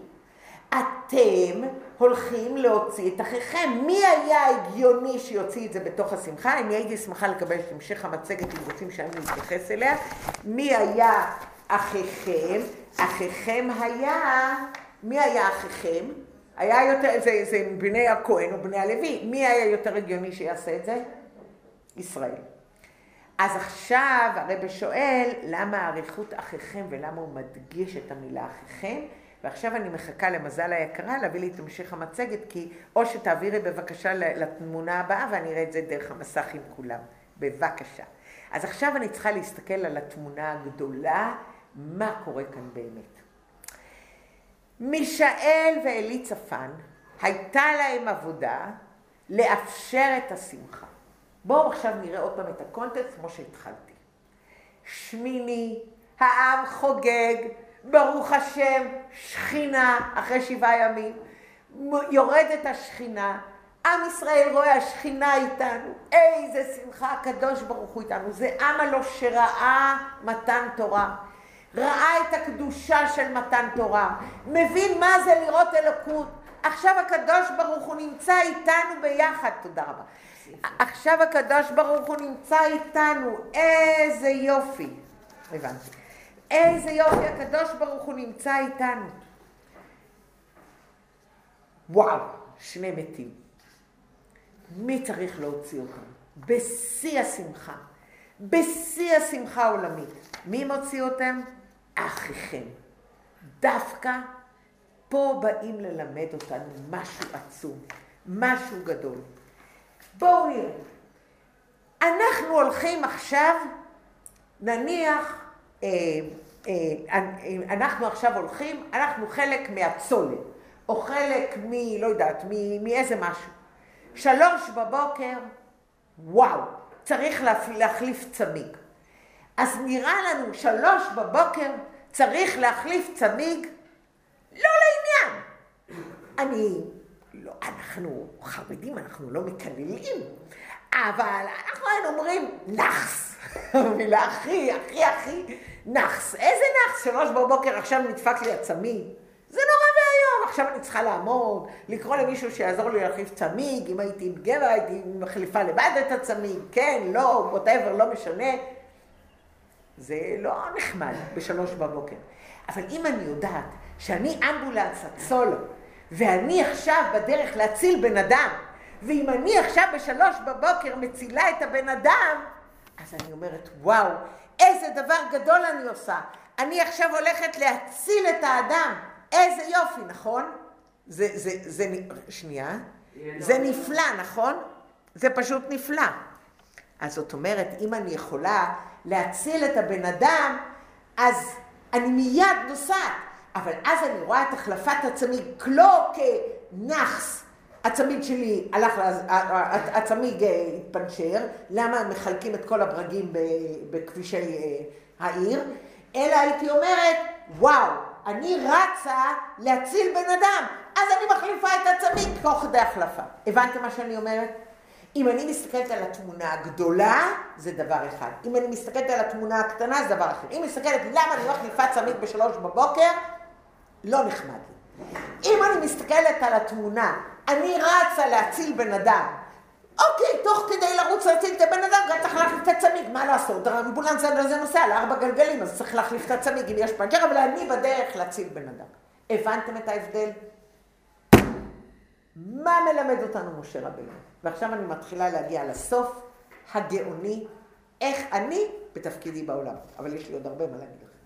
אתם הולכים להוציא את אחיכם. מי היה הגיוני שיוציא את זה בתוך השמחה? אני הייתי שמחה לקבל את המשך המצגת אם רוצים שאני אתייחס אליה. מי היה אחיכם? אחיכם היה, מי היה אחיכם? היה יותר, זה, זה בני הכהן או בני הלוי, מי היה יותר הגיוני שיעשה את זה? ישראל. אז עכשיו הרב שואל, למה אריכות אחיכם ולמה הוא מדגיש את המילה אחיכם? ועכשיו אני מחכה למזל היקרה להביא לי את המשך המצגת, כי או שתעבירי בבקשה לתמונה הבאה ואני אראה את זה דרך המסך עם כולם. בבקשה. אז עכשיו אני צריכה להסתכל על התמונה הגדולה, מה קורה כאן באמת. מישאל ואלי צפן, הייתה להם עבודה לאפשר את השמחה. בואו עכשיו נראה עוד פעם את הקונטקסט כמו שהתחלתי. שמיני, העם חוגג, ברוך השם, שכינה אחרי שבעה ימים, יורדת השכינה, עם ישראל רואה השכינה איתנו, איזה שמחה הקדוש ברוך הוא איתנו, זה עם הלא שראה מתן תורה. ראה את הקדושה של מתן תורה, מבין מה זה לראות אלוקות. עכשיו הקדוש ברוך הוא נמצא איתנו ביחד, תודה רבה. עכשיו הקדוש ברוך הוא נמצא איתנו, איזה יופי. הבנתי. איזה יופי, הקדוש ברוך הוא נמצא איתנו. וואו, שני מתים. מי צריך להוציא אותם? בשיא השמחה. בשיא השמחה העולמית. מי מוציא אותם? אחיכם. דווקא פה באים ללמד אותנו משהו עצום, משהו גדול. בואו נראה. אנחנו הולכים עכשיו, נניח, אה, אה, אה, אנחנו עכשיו הולכים, אנחנו חלק מהצולת, או חלק מ... לא יודעת, מאיזה משהו. שלוש בבוקר, וואו, צריך להחליף צמיג. אז נראה לנו שלוש בבוקר צריך להחליף צמיג, לא לעניין. אני, לא, אנחנו חרדים, אנחנו לא מקללים, אבל אנחנו היינו אומרים נחס, המילה הכי, הכי, הכי, נחס. איזה נחס? שלוש בבוקר עכשיו נדפק לי הצמיג. זה נורא ואיום, עכשיו אני צריכה לעמוד, לקרוא למישהו שיעזור לי להחליף צמיג, אם הייתי עם גבר הייתי מחליפה לבד את הצמיג, כן, לא, ווטאבר, לא משנה. זה לא נחמד בשלוש בבוקר. אבל אם אני יודעת שאני אמבולנס הצולו, ואני עכשיו בדרך להציל בן אדם, ואם אני עכשיו בשלוש בבוקר מצילה את הבן אדם, אז אני אומרת, וואו, איזה דבר גדול אני עושה. אני עכשיו הולכת להציל את האדם. איזה יופי, נכון? זה, זה, זה, שנייה. זה נפלא, נכון? זה פשוט נפלא. אז זאת אומרת, אם אני יכולה להציל את הבן אדם, אז אני מיד נוסעת. אבל אז אני רואה את החלפת הצמיג, לא כנאחס. הצמיג שלי הלך, הצמיג אה, התפנצ'ר, למה מחלקים את כל הברגים בכבישי אה, העיר, אלא הייתי אומרת, וואו, אני רצה להציל בן אדם, אז אני מחליפה את הצמיג תוך כדי החלפה. הבנתם מה שאני אומרת? אם אני מסתכלת על התמונה הגדולה, זה דבר אחד. אם אני מסתכלת על התמונה הקטנה, זה דבר אחר. אם מסתכלת למה אני מחליפה צמיג בשלוש בבוקר, לא נחמד לי. אם אני מסתכלת על התמונה, אני רצה להציל בן אדם. אוקיי, תוך כדי לרוץ להציל את הבן אדם, גם צריך להחליף את הצמיג, מה לעשות? האמבולנס הזה נוסע על ארבע גלגלים, אז צריך להחליף את הצמיג אם יש פנג'ר, אבל אני בדרך להציל בן אדם. הבנתם את ההבדל? מה מלמד אותנו משה רבינו? ועכשיו אני מתחילה להגיע לסוף הגאוני, איך אני בתפקידי בעולם. אבל יש לי עוד הרבה מה להגיד לכם.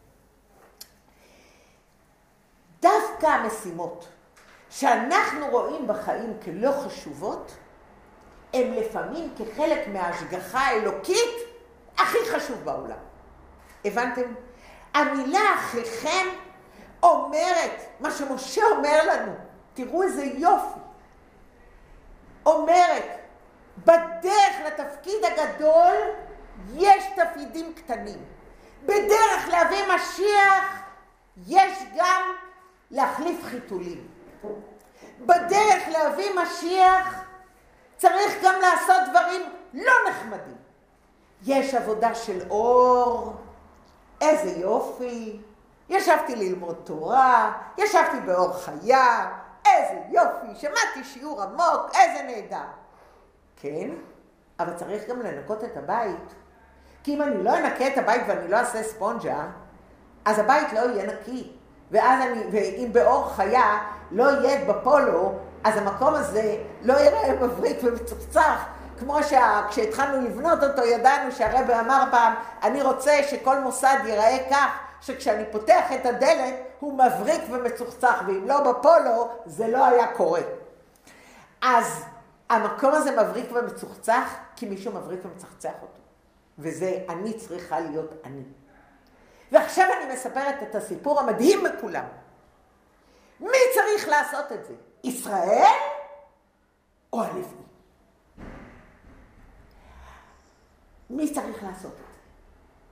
דווקא המשימות שאנחנו רואים בחיים כלא חשובות, הן לפעמים כחלק מההשגחה האלוקית הכי חשוב בעולם. הבנתם? המילה אחיכם אומרת, מה שמשה אומר לנו, תראו איזה יופי, אומרת, בדרך לתפקיד הגדול יש תפקידים קטנים. בדרך להביא משיח יש גם להחליף חיתולים. בדרך להביא משיח צריך גם לעשות דברים לא נחמדים. יש עבודה של אור, איזה יופי. ישבתי ללמוד תורה, ישבתי באור חיה, איזה יופי, שמעתי שיעור עמוק, איזה נהדר. כן, אבל צריך גם לנקות את הבית. כי אם אני לא אנקה את הבית ואני לא אעשה ספונג'ה, אז הבית לא יהיה נקי. ואז אני, ואם באור חיה לא יהיה בפולו, אז המקום הזה לא יראה מבריק ומצוחצח. כמו שכשהתחלנו לבנות אותו ידענו שהרבא אמר פעם, אני רוצה שכל מוסד ייראה כך שכשאני פותח את הדלת הוא מבריק ומצוחצח, ואם לא בפולו זה לא היה קורה. אז המקום הזה מבריק ומצוחצח כי מישהו מבריק ומצחצח אותו. וזה אני צריכה להיות אני. ועכשיו אני מספרת את הסיפור המדהים מכולם. מי צריך לעשות את זה? ישראל או הלוי? מי צריך לעשות את זה?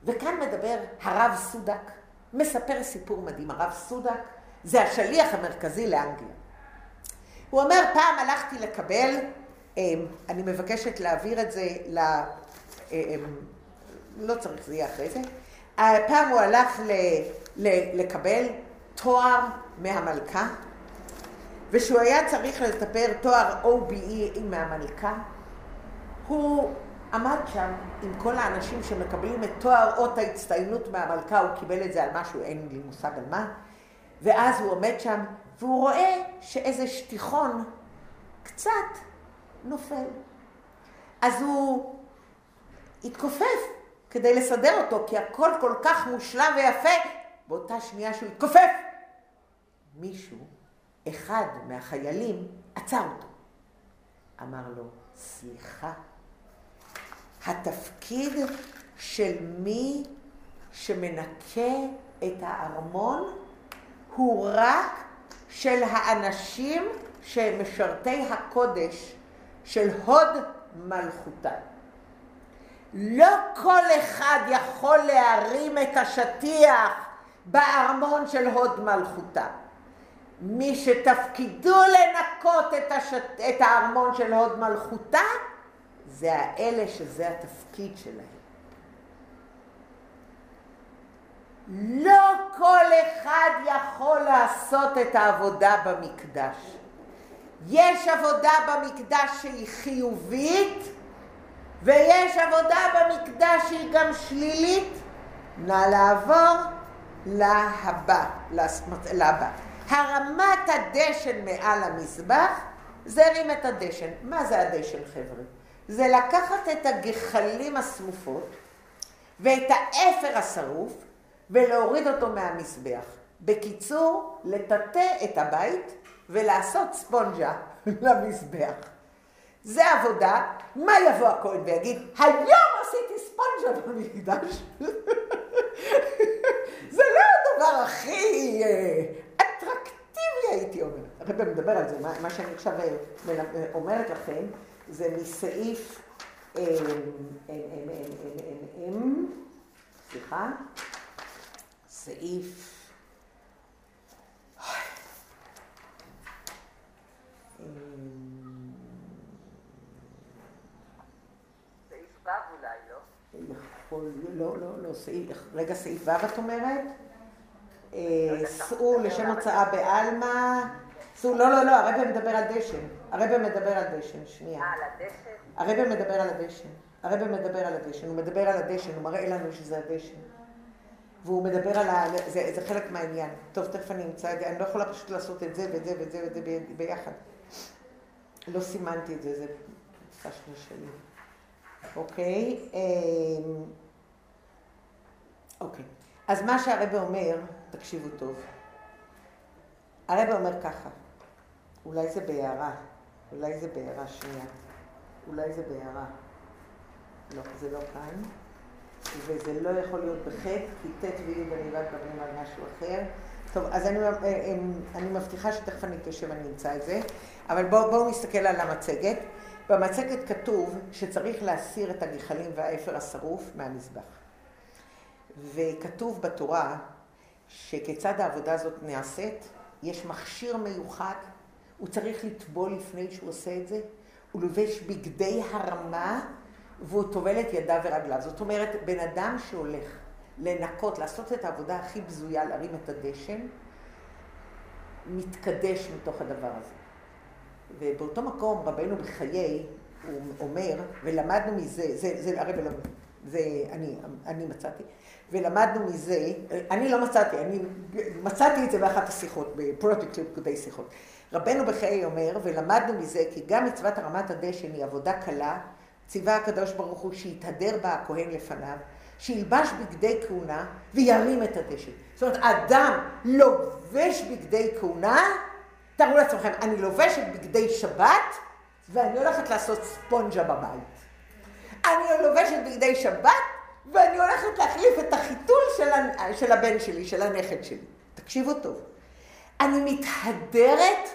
וכאן מדבר הרב סודק, מספר סיפור מדהים. הרב סודק זה השליח המרכזי לאנגליה. הוא אומר, פעם הלכתי לקבל, אמ, אני מבקשת להעביר את זה ל... אמ, לא צריך, זה יהיה אחרי זה. פעם הוא הלך ל... לקבל תואר מהמלכה, ושהוא היה צריך לספר תואר OBE מהמלכה, הוא עמד שם עם כל האנשים שמקבלים את תואר אות ההצטיינות מהמלכה, הוא קיבל את זה על משהו, אין לי מושג על מה, ואז הוא עומד שם והוא רואה שאיזה שטיחון קצת נופל. אז הוא התכופף כדי לסדר אותו, כי הכל כל כך מושלם ויפה, באותה שנייה שהוא התכופף, מישהו, אחד מהחיילים, עצר אותו. אמר לו, סליחה, התפקיד של מי שמנקה את הארמון הוא רק של האנשים שהם משרתי הקודש של הוד מלכותה. לא כל אחד יכול להרים את השטיח בארמון של הוד מלכותה. מי שתפקידו לנקות את, השט... את הארמון של הוד מלכותה, זה האלה שזה התפקיד שלהם. לא כל אחד יכול לעשות את העבודה במקדש. יש עבודה במקדש שהיא חיובית, ויש עבודה במקדש שהיא גם שלילית. נא לעבור להבא, להבא. הרמת הדשן מעל המזבח, זה הרים את הדשן. מה זה הדשן, חבר'ה? זה לקחת את הגחלים השרופות ואת האפר השרוף ולהוריד אותו מהמזבח. בקיצור, לטאטא את הבית ולעשות ספונג'ה (laughs) למזבח. זה עבודה, מה יבוא הכהן ויגיד, היום עשיתי ספונג'ה במקדש? (laughs) זה לא הדבר הכי אה, הייתי אומרת. הרב מדבר על זה, מה, מה שאני עכשיו אה, מל- אומרת לכם, זה מסעיף, אה, אה, אה, אה, אה, אה, סליחה, סעיף, אה, לא? יכול, לא, לא, לא, סעיף, רגע, סעיף ו' את אומרת? אה, סעו לשם הוצאה בעלמא, סעו, לא, לא, לא, הרב מדבר על דשן, הרב מדבר על דשן, שנייה. אה, על הדשן? הרב מדבר על הדשן, הרב מדבר על הדשן, הוא מדבר על הדשן, הוא מראה לנו שזה הדשן. והוא מדבר על ה... זה, זה חלק מהעניין. טוב, תכף אני אמצא את זה, אני לא יכולה פשוט לעשות את זה ואת זה ואת זה ואת זה ביחד. לא סימנתי את זה, זה פשטה שלי. אוקיי, אמ, אוקיי. אז מה שהרבא אומר, תקשיבו טוב. הרבא אומר ככה, אולי זה בהערה, אולי זה בהערה שנייה, אולי זה בהערה. לא, זה לא כאן, וזה לא יכול להיות בחטא, כי ט' וי' אני רק מדברים על משהו אחר. טוב, אז אני, אה, אני מבטיחה שתכף אני אתיישב ואני אמצא את זה, אבל בואו בוא נסתכל על המצגת. במצגת כתוב שצריך להסיר את הגחלים והאפר השרוף מהמזבח. וכתוב בתורה שכיצד העבודה הזאת נעשית, יש מכשיר מיוחד, הוא צריך לטבול לפני שהוא עושה את זה, הוא לובש בגדי הרמה והוא טובל את ידיו ורגליו. זאת אומרת, בן אדם שהולך לנקות, לעשות את העבודה הכי בזויה, להרים את הדשן, מתקדש מתוך הדבר הזה. ובאותו מקום רבנו בחיי, הוא אומר, ולמדנו מזה, זה, זה הרב לא, זה אני, אני מצאתי, ולמדנו מזה, אני לא מצאתי, אני מצאתי את זה באחת השיחות, בפרוטוקט של פקודי שיחות. רבנו בחיי אומר, ולמדנו מזה כי גם מצוות הרמת הדשן היא עבודה קלה, ציווה הקדוש ברוך הוא שיתהדר בה הכהן לפניו, שילבש בגדי כהונה וירים את הדשן. זאת אומרת, אדם לובש בגדי כהונה, תארו לעצמכם, אני לובשת בגדי שבת ואני הולכת לעשות ספונג'ה בבית. אני לובשת בגדי שבת ואני הולכת להחליף את החיתול של, הבן שלי, של הנכד שלי. תקשיבו טוב. אני מתהדרת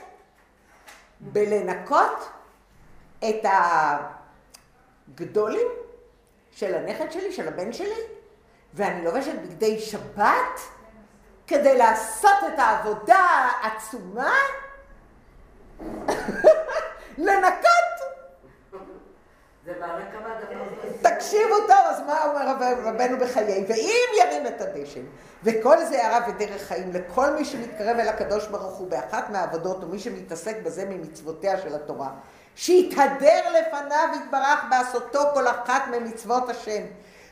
בלנקות את הגדולים של הנכד שלי, של הבן שלי, ואני לובשת בגדי שבת כדי לעשות את העבודה העצומה, (laughs) לנקות. זה ברקע מהדבר הזה. תקשיבו טוב, אז מה אומר רב- רבנו בחיי? ואם ירים את הדשן, וכל זה הערה ודרך חיים לכל מי שמתקרב אל הקדוש ברוך הוא באחת מהעבודות, ומי שמתעסק בזה ממצוותיה של התורה, שיתהדר לפניו יתברך בעשותו כל אחת ממצוות השם,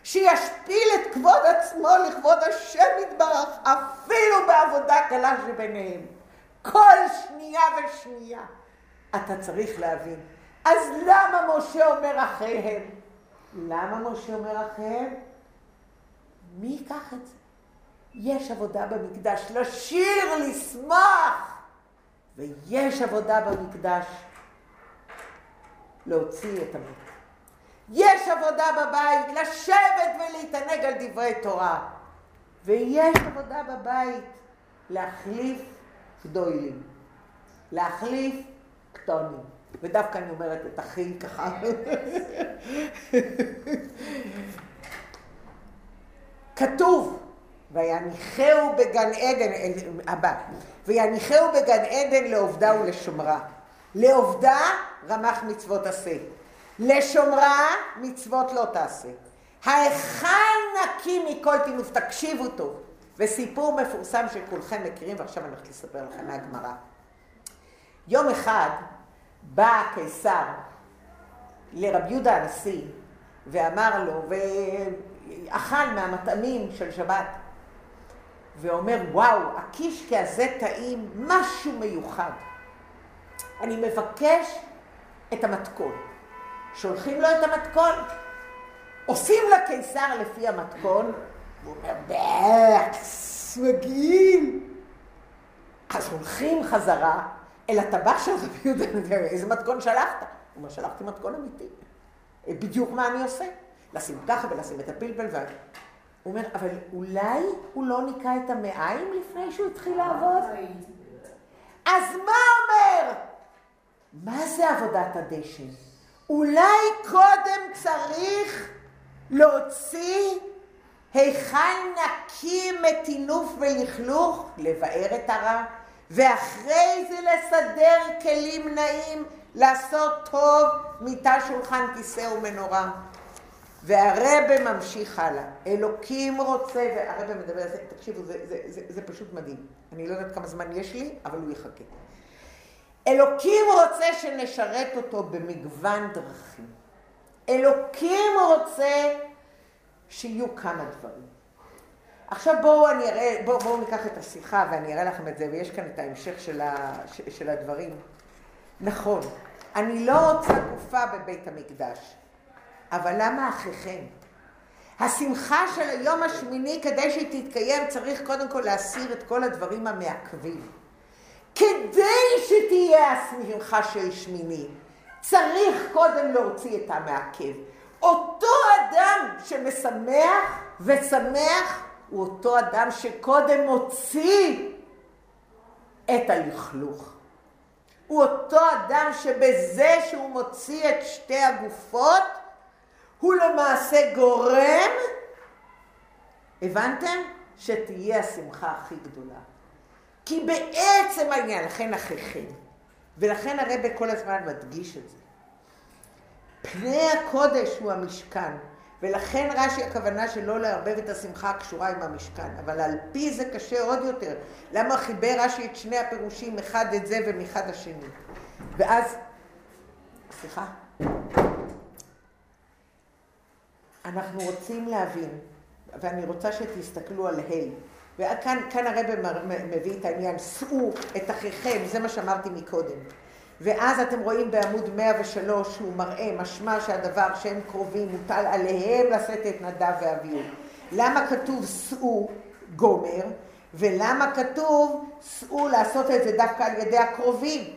שישפיל את כבוד עצמו לכבוד השם יתברך, אפילו בעבודה קלה שביניהם. כל שנייה ושנייה. אתה צריך להבין. אז למה משה אומר אחריהם? למה משה אומר אחריהם? מי ייקח את זה? יש עבודה במקדש, לשיר, לשמוח, ויש עבודה במקדש, להוציא את המת. יש עבודה בבית, לשבת ולהתענג על דברי תורה. ויש עבודה בבית, להחליף גדולים, להחליף קטונים. ודווקא אני אומרת את אחי ככה. כתוב, ויניחהו בגן עדן, הבא, ויניחהו בגן עדן לעובדה ולשומרה. לעובדה רמח מצוות עשה. לשומרה מצוות לא תעשה. ההיכל נקי מכל טינוף, תקשיבו טוב. וסיפור מפורסם שכולכם מכירים, ועכשיו אני הולכת לספר לכם מהגמרא. יום אחד בא הקיסר לרב יהודה הנשיא ואמר לו, ואכל מהמטעמים של שבת, ואומר, וואו, הקישקע הזה טעים, משהו מיוחד. אני מבקש את המתכון. שולחים לו את המתכון, עושים לקיסר לפי המתכון, הוא אומר, בקס, מגעיל, הולכים חזרה אל הטבח של רבי יהודה, איזה מתכון שלחת? הוא אומר, שלחתי מתכון אמיתי. בדיוק מה אני עושה. לשים ככה ולשים את הפלפל וה... הוא אומר, אבל אולי הוא לא ניקה את המעיים לפני שהוא התחיל לעבוד? אז מה אומר? מה זה עבודת הדשן? אולי קודם צריך להוציא היכן נקי מטינוף ולכלוך, לבאר את הרע, ואחרי זה לסדר כלים נעים, לעשות טוב, מיטה, שולחן, כיסא ומנורה. והרבה ממשיך הלאה. אלוקים רוצה, והרבה מדבר על זה, תקשיבו, זה, זה, זה, זה פשוט מדהים. אני לא יודעת כמה זמן יש לי, אבל הוא יחכה. אלוקים רוצה שנשרת אותו במגוון דרכים. אלוקים רוצה שיהיו כמה דברים. עכשיו בואו אני אראה, בואו בוא ניקח את השיחה ואני אראה לכם את זה, ויש כאן את ההמשך של, ה, של הדברים. נכון, אני לא רוצה גופה בבית המקדש, אבל למה אחיכם? השמחה של היום השמיני, כדי שהיא תתקיים, צריך קודם כל להסיר את כל הדברים המעכבים. כדי שתהיה השמחה של שמיני, צריך קודם להוציא את המעכב. אותו אדם שמשמח ושמח, הוא אותו אדם שקודם מוציא את הלכלוך. הוא אותו אדם שבזה שהוא מוציא את שתי הגופות, הוא למעשה גורם, הבנתם? שתהיה השמחה הכי גדולה. כי בעצם העניין, לכן אחיכם, ולכן הרב כל הזמן מדגיש את זה. פני הקודש הוא המשכן, ולכן רש"י הכוונה שלא לערבב את השמחה הקשורה עם המשכן, אבל על פי זה קשה עוד יותר. למה חיבר רש"י את שני הפירושים, אחד את זה ומחד השני? ואז, סליחה, אנחנו רוצים להבין, ואני רוצה שתסתכלו על ה' וכאן כאן הרב מביא את העניין, שאו את אחיכם, זה מה שאמרתי מקודם. ואז אתם רואים בעמוד 103 שהוא מראה, משמע שהדבר שהם קרובים מוטל עליהם לשאת את נדב ואביהו. למה כתוב שאו גומר, ולמה כתוב שאו לעשות את זה דווקא על ידי הקרובים?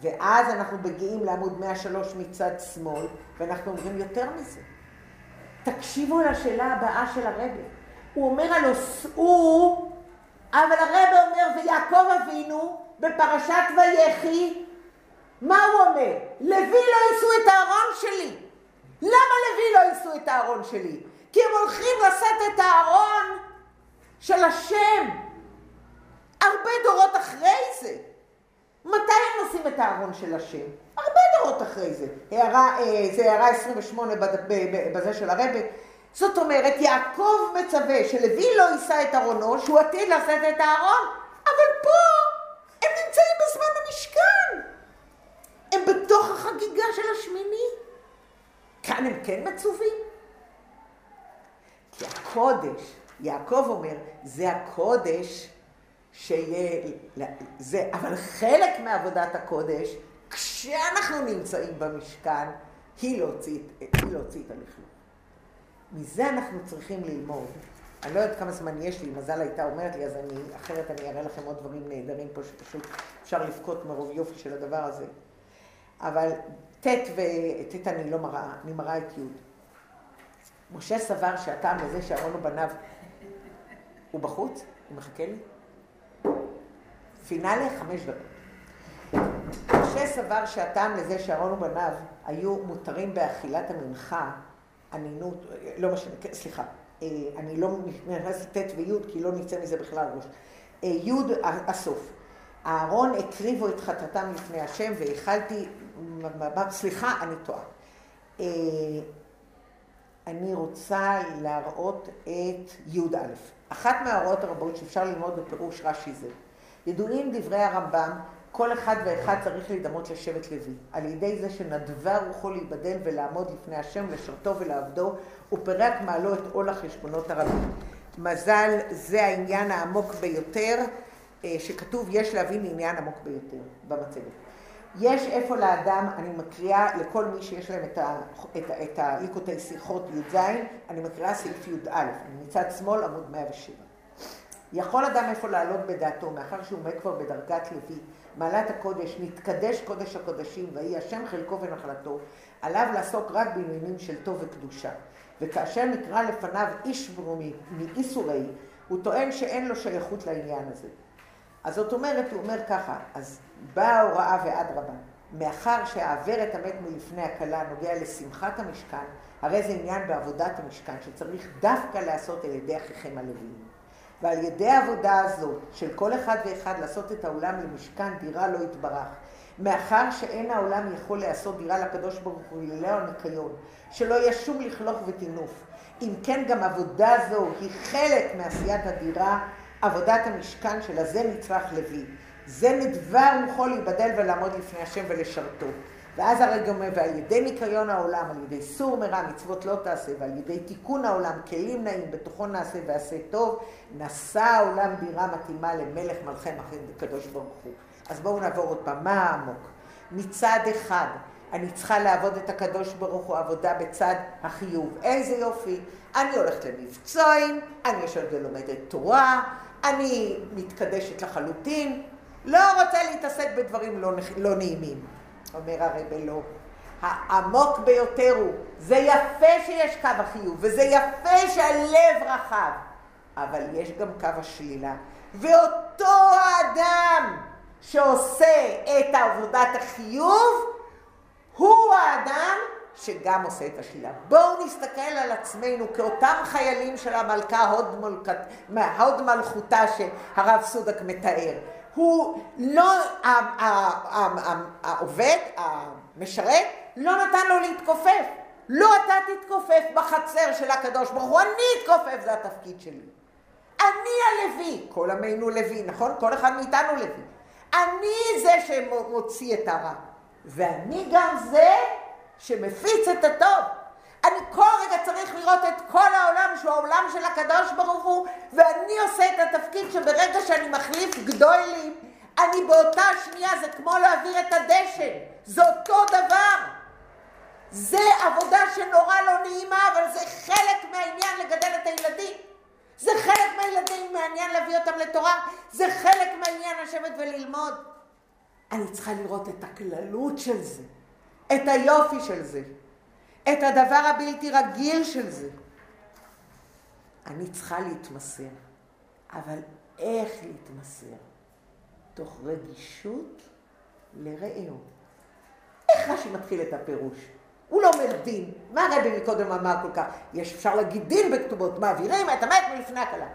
ואז אנחנו מגיעים לעמוד 103 מצד שמאל, ואנחנו אומרים יותר מזה. תקשיבו לשאלה הבאה של הרבי. הוא אומר הלו שאו, אבל הרבי אומר, ויעקב אבינו בפרשת ויחי, מה הוא אומר? לוי לא יישאו את הארון שלי. למה לוי לא יישאו את הארון שלי? כי הם הולכים לשאת את הארון של השם. הרבה דורות אחרי זה. מתי הם נושאים את הארון של השם? הרבה דורות אחרי זה. הערה, אה, זה הערה 28 בזה של הרבה. זאת אומרת, יעקב מצווה שלוי לא יישא את ארונו, שהוא עתיד לשאת את הארון, אבל פה החגיגה של השמיני. כאן הם כן מצווים. כי הקודש, יעקב אומר, זה הקודש שיהיה, זה, אבל חלק מעבודת הקודש, כשאנחנו נמצאים במשכן, היא להוציא, היא להוציא את הלכלוך. מזה אנחנו צריכים ללמוד. אני לא יודעת כמה זמן יש לי, מזל הייתה אומרת לי, אז אני, אחרת אני אראה לכם עוד דברים נהדרים פה, שפשוט אפשר לבכות מרוב יופי של הדבר הזה. אבל ט' וט' אני לא מראה, אני מראה את י'. משה סבר שהטעם לזה שאהרון ובניו הוא בחוץ, הוא מחכה לי. פינאלה, חמש דקות. משה סבר שהטעם לזה שאהרון ובניו היו מותרים באכילת המנחה, אנינות, לא משנה, כן, סליחה, אה, אני לא נכנסת ט' וי' כי לא נצא מזה בכלל ראש. אה, י' הסוף. אהרון הקריבו את חטאתם לפני השם והאכלתי, סליחה, אני טועה. אה, אני רוצה להראות את י"א. אחת מההוראות הרבות שאפשר ללמוד בפירוש רש"י זה. ידועים דברי הרמב"ם, כל אחד ואחד צריך להידמות לשבט לוי. על ידי זה שנדבה רוחו להיבדל ולעמוד לפני השם, לשרתו ולעבדו, ופרק מעלו את עול החשבונות הרבים. מזל, זה העניין העמוק ביותר. אה, שכתוב יש להבין לעניין עמוק ביותר במצגת. יש איפה לאדם, אני מקריאה לכל מי שיש להם את, הליקוטי שיחות י"ז, אני מקריאה סעיף י"א, אני מצד שמאל עמוד 107. יכול אדם איפה לעלות בדעתו, מאחר שהוא עומד כבר בדרגת לוי, מעלת הקודש, נתקדש קודש הקודשים, ויהי השם חלקו ונחלתו, עליו לעסוק רק בעניינים של טוב וקדושה. וכאשר נקרא לפניו איש ברומי מאיסורי, הוא טוען שאין לו שייכות לעניין הזה. אז זאת אומרת, הוא אומר ככה, אז באה ההוראה ואדרבה, מאחר שהעבר את המת מלפני הכלה נוגע לשמחת המשכן, הרי זה עניין בעבודת המשכן שצריך דווקא להיעשות על ידי אחיכם הלוויים. ועל ידי העבודה הזאת של כל אחד ואחד לעשות את העולם למשכן דירה לא יתברך. מאחר שאין העולם יכול לעשות דירה לקדוש ברוך הוא ללא הניקיון, שלא יהיה שום לכלוך וטינוף. אם כן גם עבודה זו היא חלק מעשיית הדירה, עבודת המשכן של הזה נצרך לוי. זה נדבר רוחו להיבדל ולעמוד לפני השם ולשרתו. ואז הרגע אומר, ועל ידי ניקיון העולם, על ידי סור מרע מצוות לא תעשה, ועל ידי תיקון העולם, כלים נעים, בתוכו נעשה ועשה טוב, נשא העולם דירה מתאימה למלך מלכי מלכי קדוש ברוך הוא. אז בואו נעבור עוד פעם, מה העמוק? מצד אחד, אני צריכה לעבוד את הקדוש ברוך הוא עבודה בצד החיוב. איזה יופי. אני הולכת למבצועים, אני יושבת ולומדת תורה, אני מתקדשת לחלוטין, לא רוצה להתעסק בדברים לא, לא נעימים. אומר הרב לא. העמוק ביותר הוא, זה יפה שיש קו החיוב, וזה יפה שהלב רחב, אבל יש גם קו השלילה. ואותו האדם שעושה את עבודת החיוב, הוא האדם שגם עושה את השלילה. בואו נסתכל על עצמנו כאותם חיילים של המלכה הוד, מלכת, הוד מלכותה שהרב סודק מתאר. הוא לא, העובד, המשרת, לא נתן לו להתכופף. לא אתה תתכופף בחצר של הקדוש ברוך הוא, אני אתכופף, זה התפקיד שלי. אני הלוי, כל עמנו לוי, נכון? כל אחד מאיתנו לוי. אני זה שמוציא את הרע, ואני גם זה שמפיץ את הטוב. אני כל רגע צריך לראות את כל העולם שהוא העולם של הקדוש ברוך הוא, ואני עושה את התפקיד שברגע שאני מחליף גדולים, אני באותה שנייה, זה כמו להעביר את הדשן, זה אותו דבר. זה עבודה שנורא לא נעימה, אבל זה חלק מהעניין לגדל את הילדים. זה חלק מהילדים, מעניין להביא אותם לתורה, זה חלק מהעניין לשבת וללמוד. אני צריכה לראות את הכללות של זה, את היופי של זה. את הדבר הבלתי רגיל של זה. אני צריכה להתמסר, אבל איך להתמסר? תוך רגישות לרעהו. איך רש"י מתחיל את הפירוש? הוא לא אומר דין. מה הרבי מקודם אמר כל כך? יש, אפשר להגיד דין בכתובות, מעבירים את המת מלפני הכלה.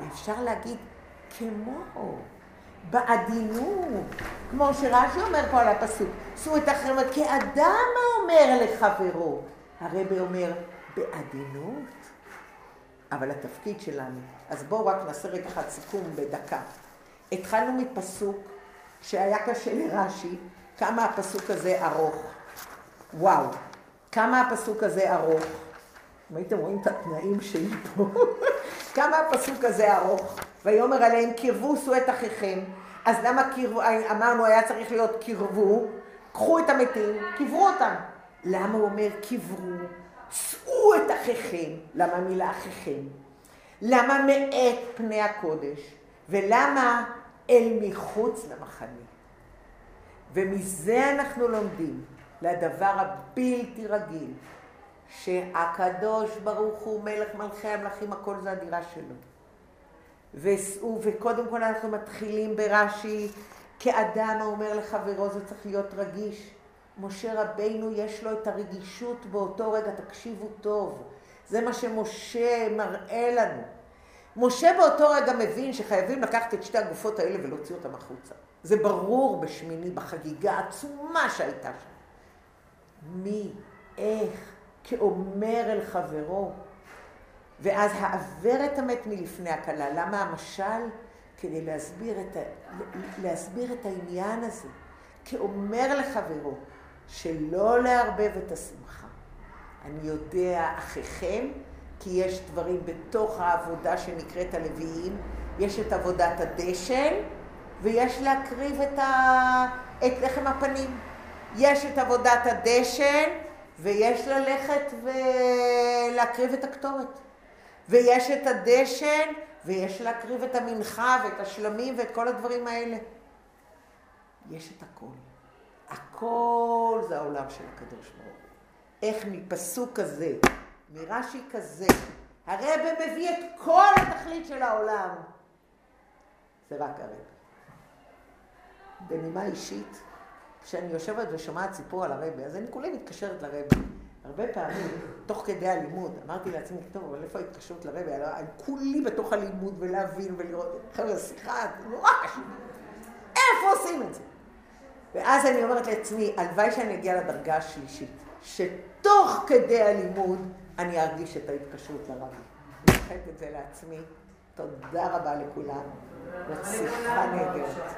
ואפשר להגיד כמו, בעדינות, כמו שרש"י אומר פה על הפסוק, שאו את החרמת כאדם האומר לחברו. הרבי אומר, בעדינות, אבל התפקיד שלנו. אז בואו רק נעשה רגע אחד סיכום בדקה. התחלנו מפסוק שהיה קשה לרש"י, כמה הפסוק הזה ארוך. וואו, כמה הפסוק הזה ארוך. אם הייתם רואים את התנאים שלי פה, (laughs) כמה הפסוק הזה ארוך. ויאמר עליהם, קרבו שאו את אחיכם. אז למה קרבו, אמרנו, היה צריך להיות קרבו, קחו את המתים, קברו אותם. למה הוא אומר קברו? שאו את אחיכם. למה המילה אחיכם? למה מאת פני הקודש? ולמה אל מחוץ למחנה? ומזה אנחנו לומדים לדבר הבלתי רגיל, שהקדוש ברוך הוא מלך מלכי המלכים, הכל זה הדירה שלו. וסעו, וקודם כל אנחנו מתחילים ברש"י, כאדם האומר לחברו זה צריך להיות רגיש. משה רבינו יש לו את הרגישות באותו רגע, תקשיבו טוב, זה מה שמשה מראה לנו. משה באותו רגע מבין שחייבים לקחת את שתי הגופות האלה ולהוציא אותן החוצה. זה ברור בשמיני, בחגיגה העצומה שהייתה שם. מי, איך, כאומר אל חברו. ואז העבר את המת מלפני הכלה. למה המשל? כדי להסביר את, ה... להסביר את העניין הזה. כאומר לחברו, שלא לערבב את השמחה. אני יודע אחיכם, כי יש דברים בתוך העבודה שנקראת הלוויים, יש את עבודת הדשן, ויש להקריב את, ה... את לחם הפנים. יש את עבודת הדשן, ויש ללכת ולהקריב את הקטורת. ויש את הדשן, ויש להקריב את המנחה ואת השלמים ואת כל הדברים האלה. יש את הכל. הכל זה העולם של הקדוש ברוך הוא. איך מפסוק כזה, מרש"י כזה, הרב מביא את כל התכלית של העולם. זה רק הרב. בנימה אישית, כשאני יושבת ושומעת סיפור על הרבי, אז אני כולי מתקשרת לרבי. הרבה פעמים, תוך כדי הלימוד, אמרתי לעצמי, טוב, אבל איפה ההתקשרות לרבי? אני כולי בתוך הלימוד ולהבין ולראות. חבר'ה, שיחה, נורא קשה. איפה עושים את זה? ואז אני אומרת לעצמי, הלוואי שאני אגיע לדרגה השלישית, שתוך כדי הלימוד אני ארגיש את ההתקשרות לרבי. אני מאחלת את זה לעצמי. תודה רבה לכולם. שיחה נהדרת.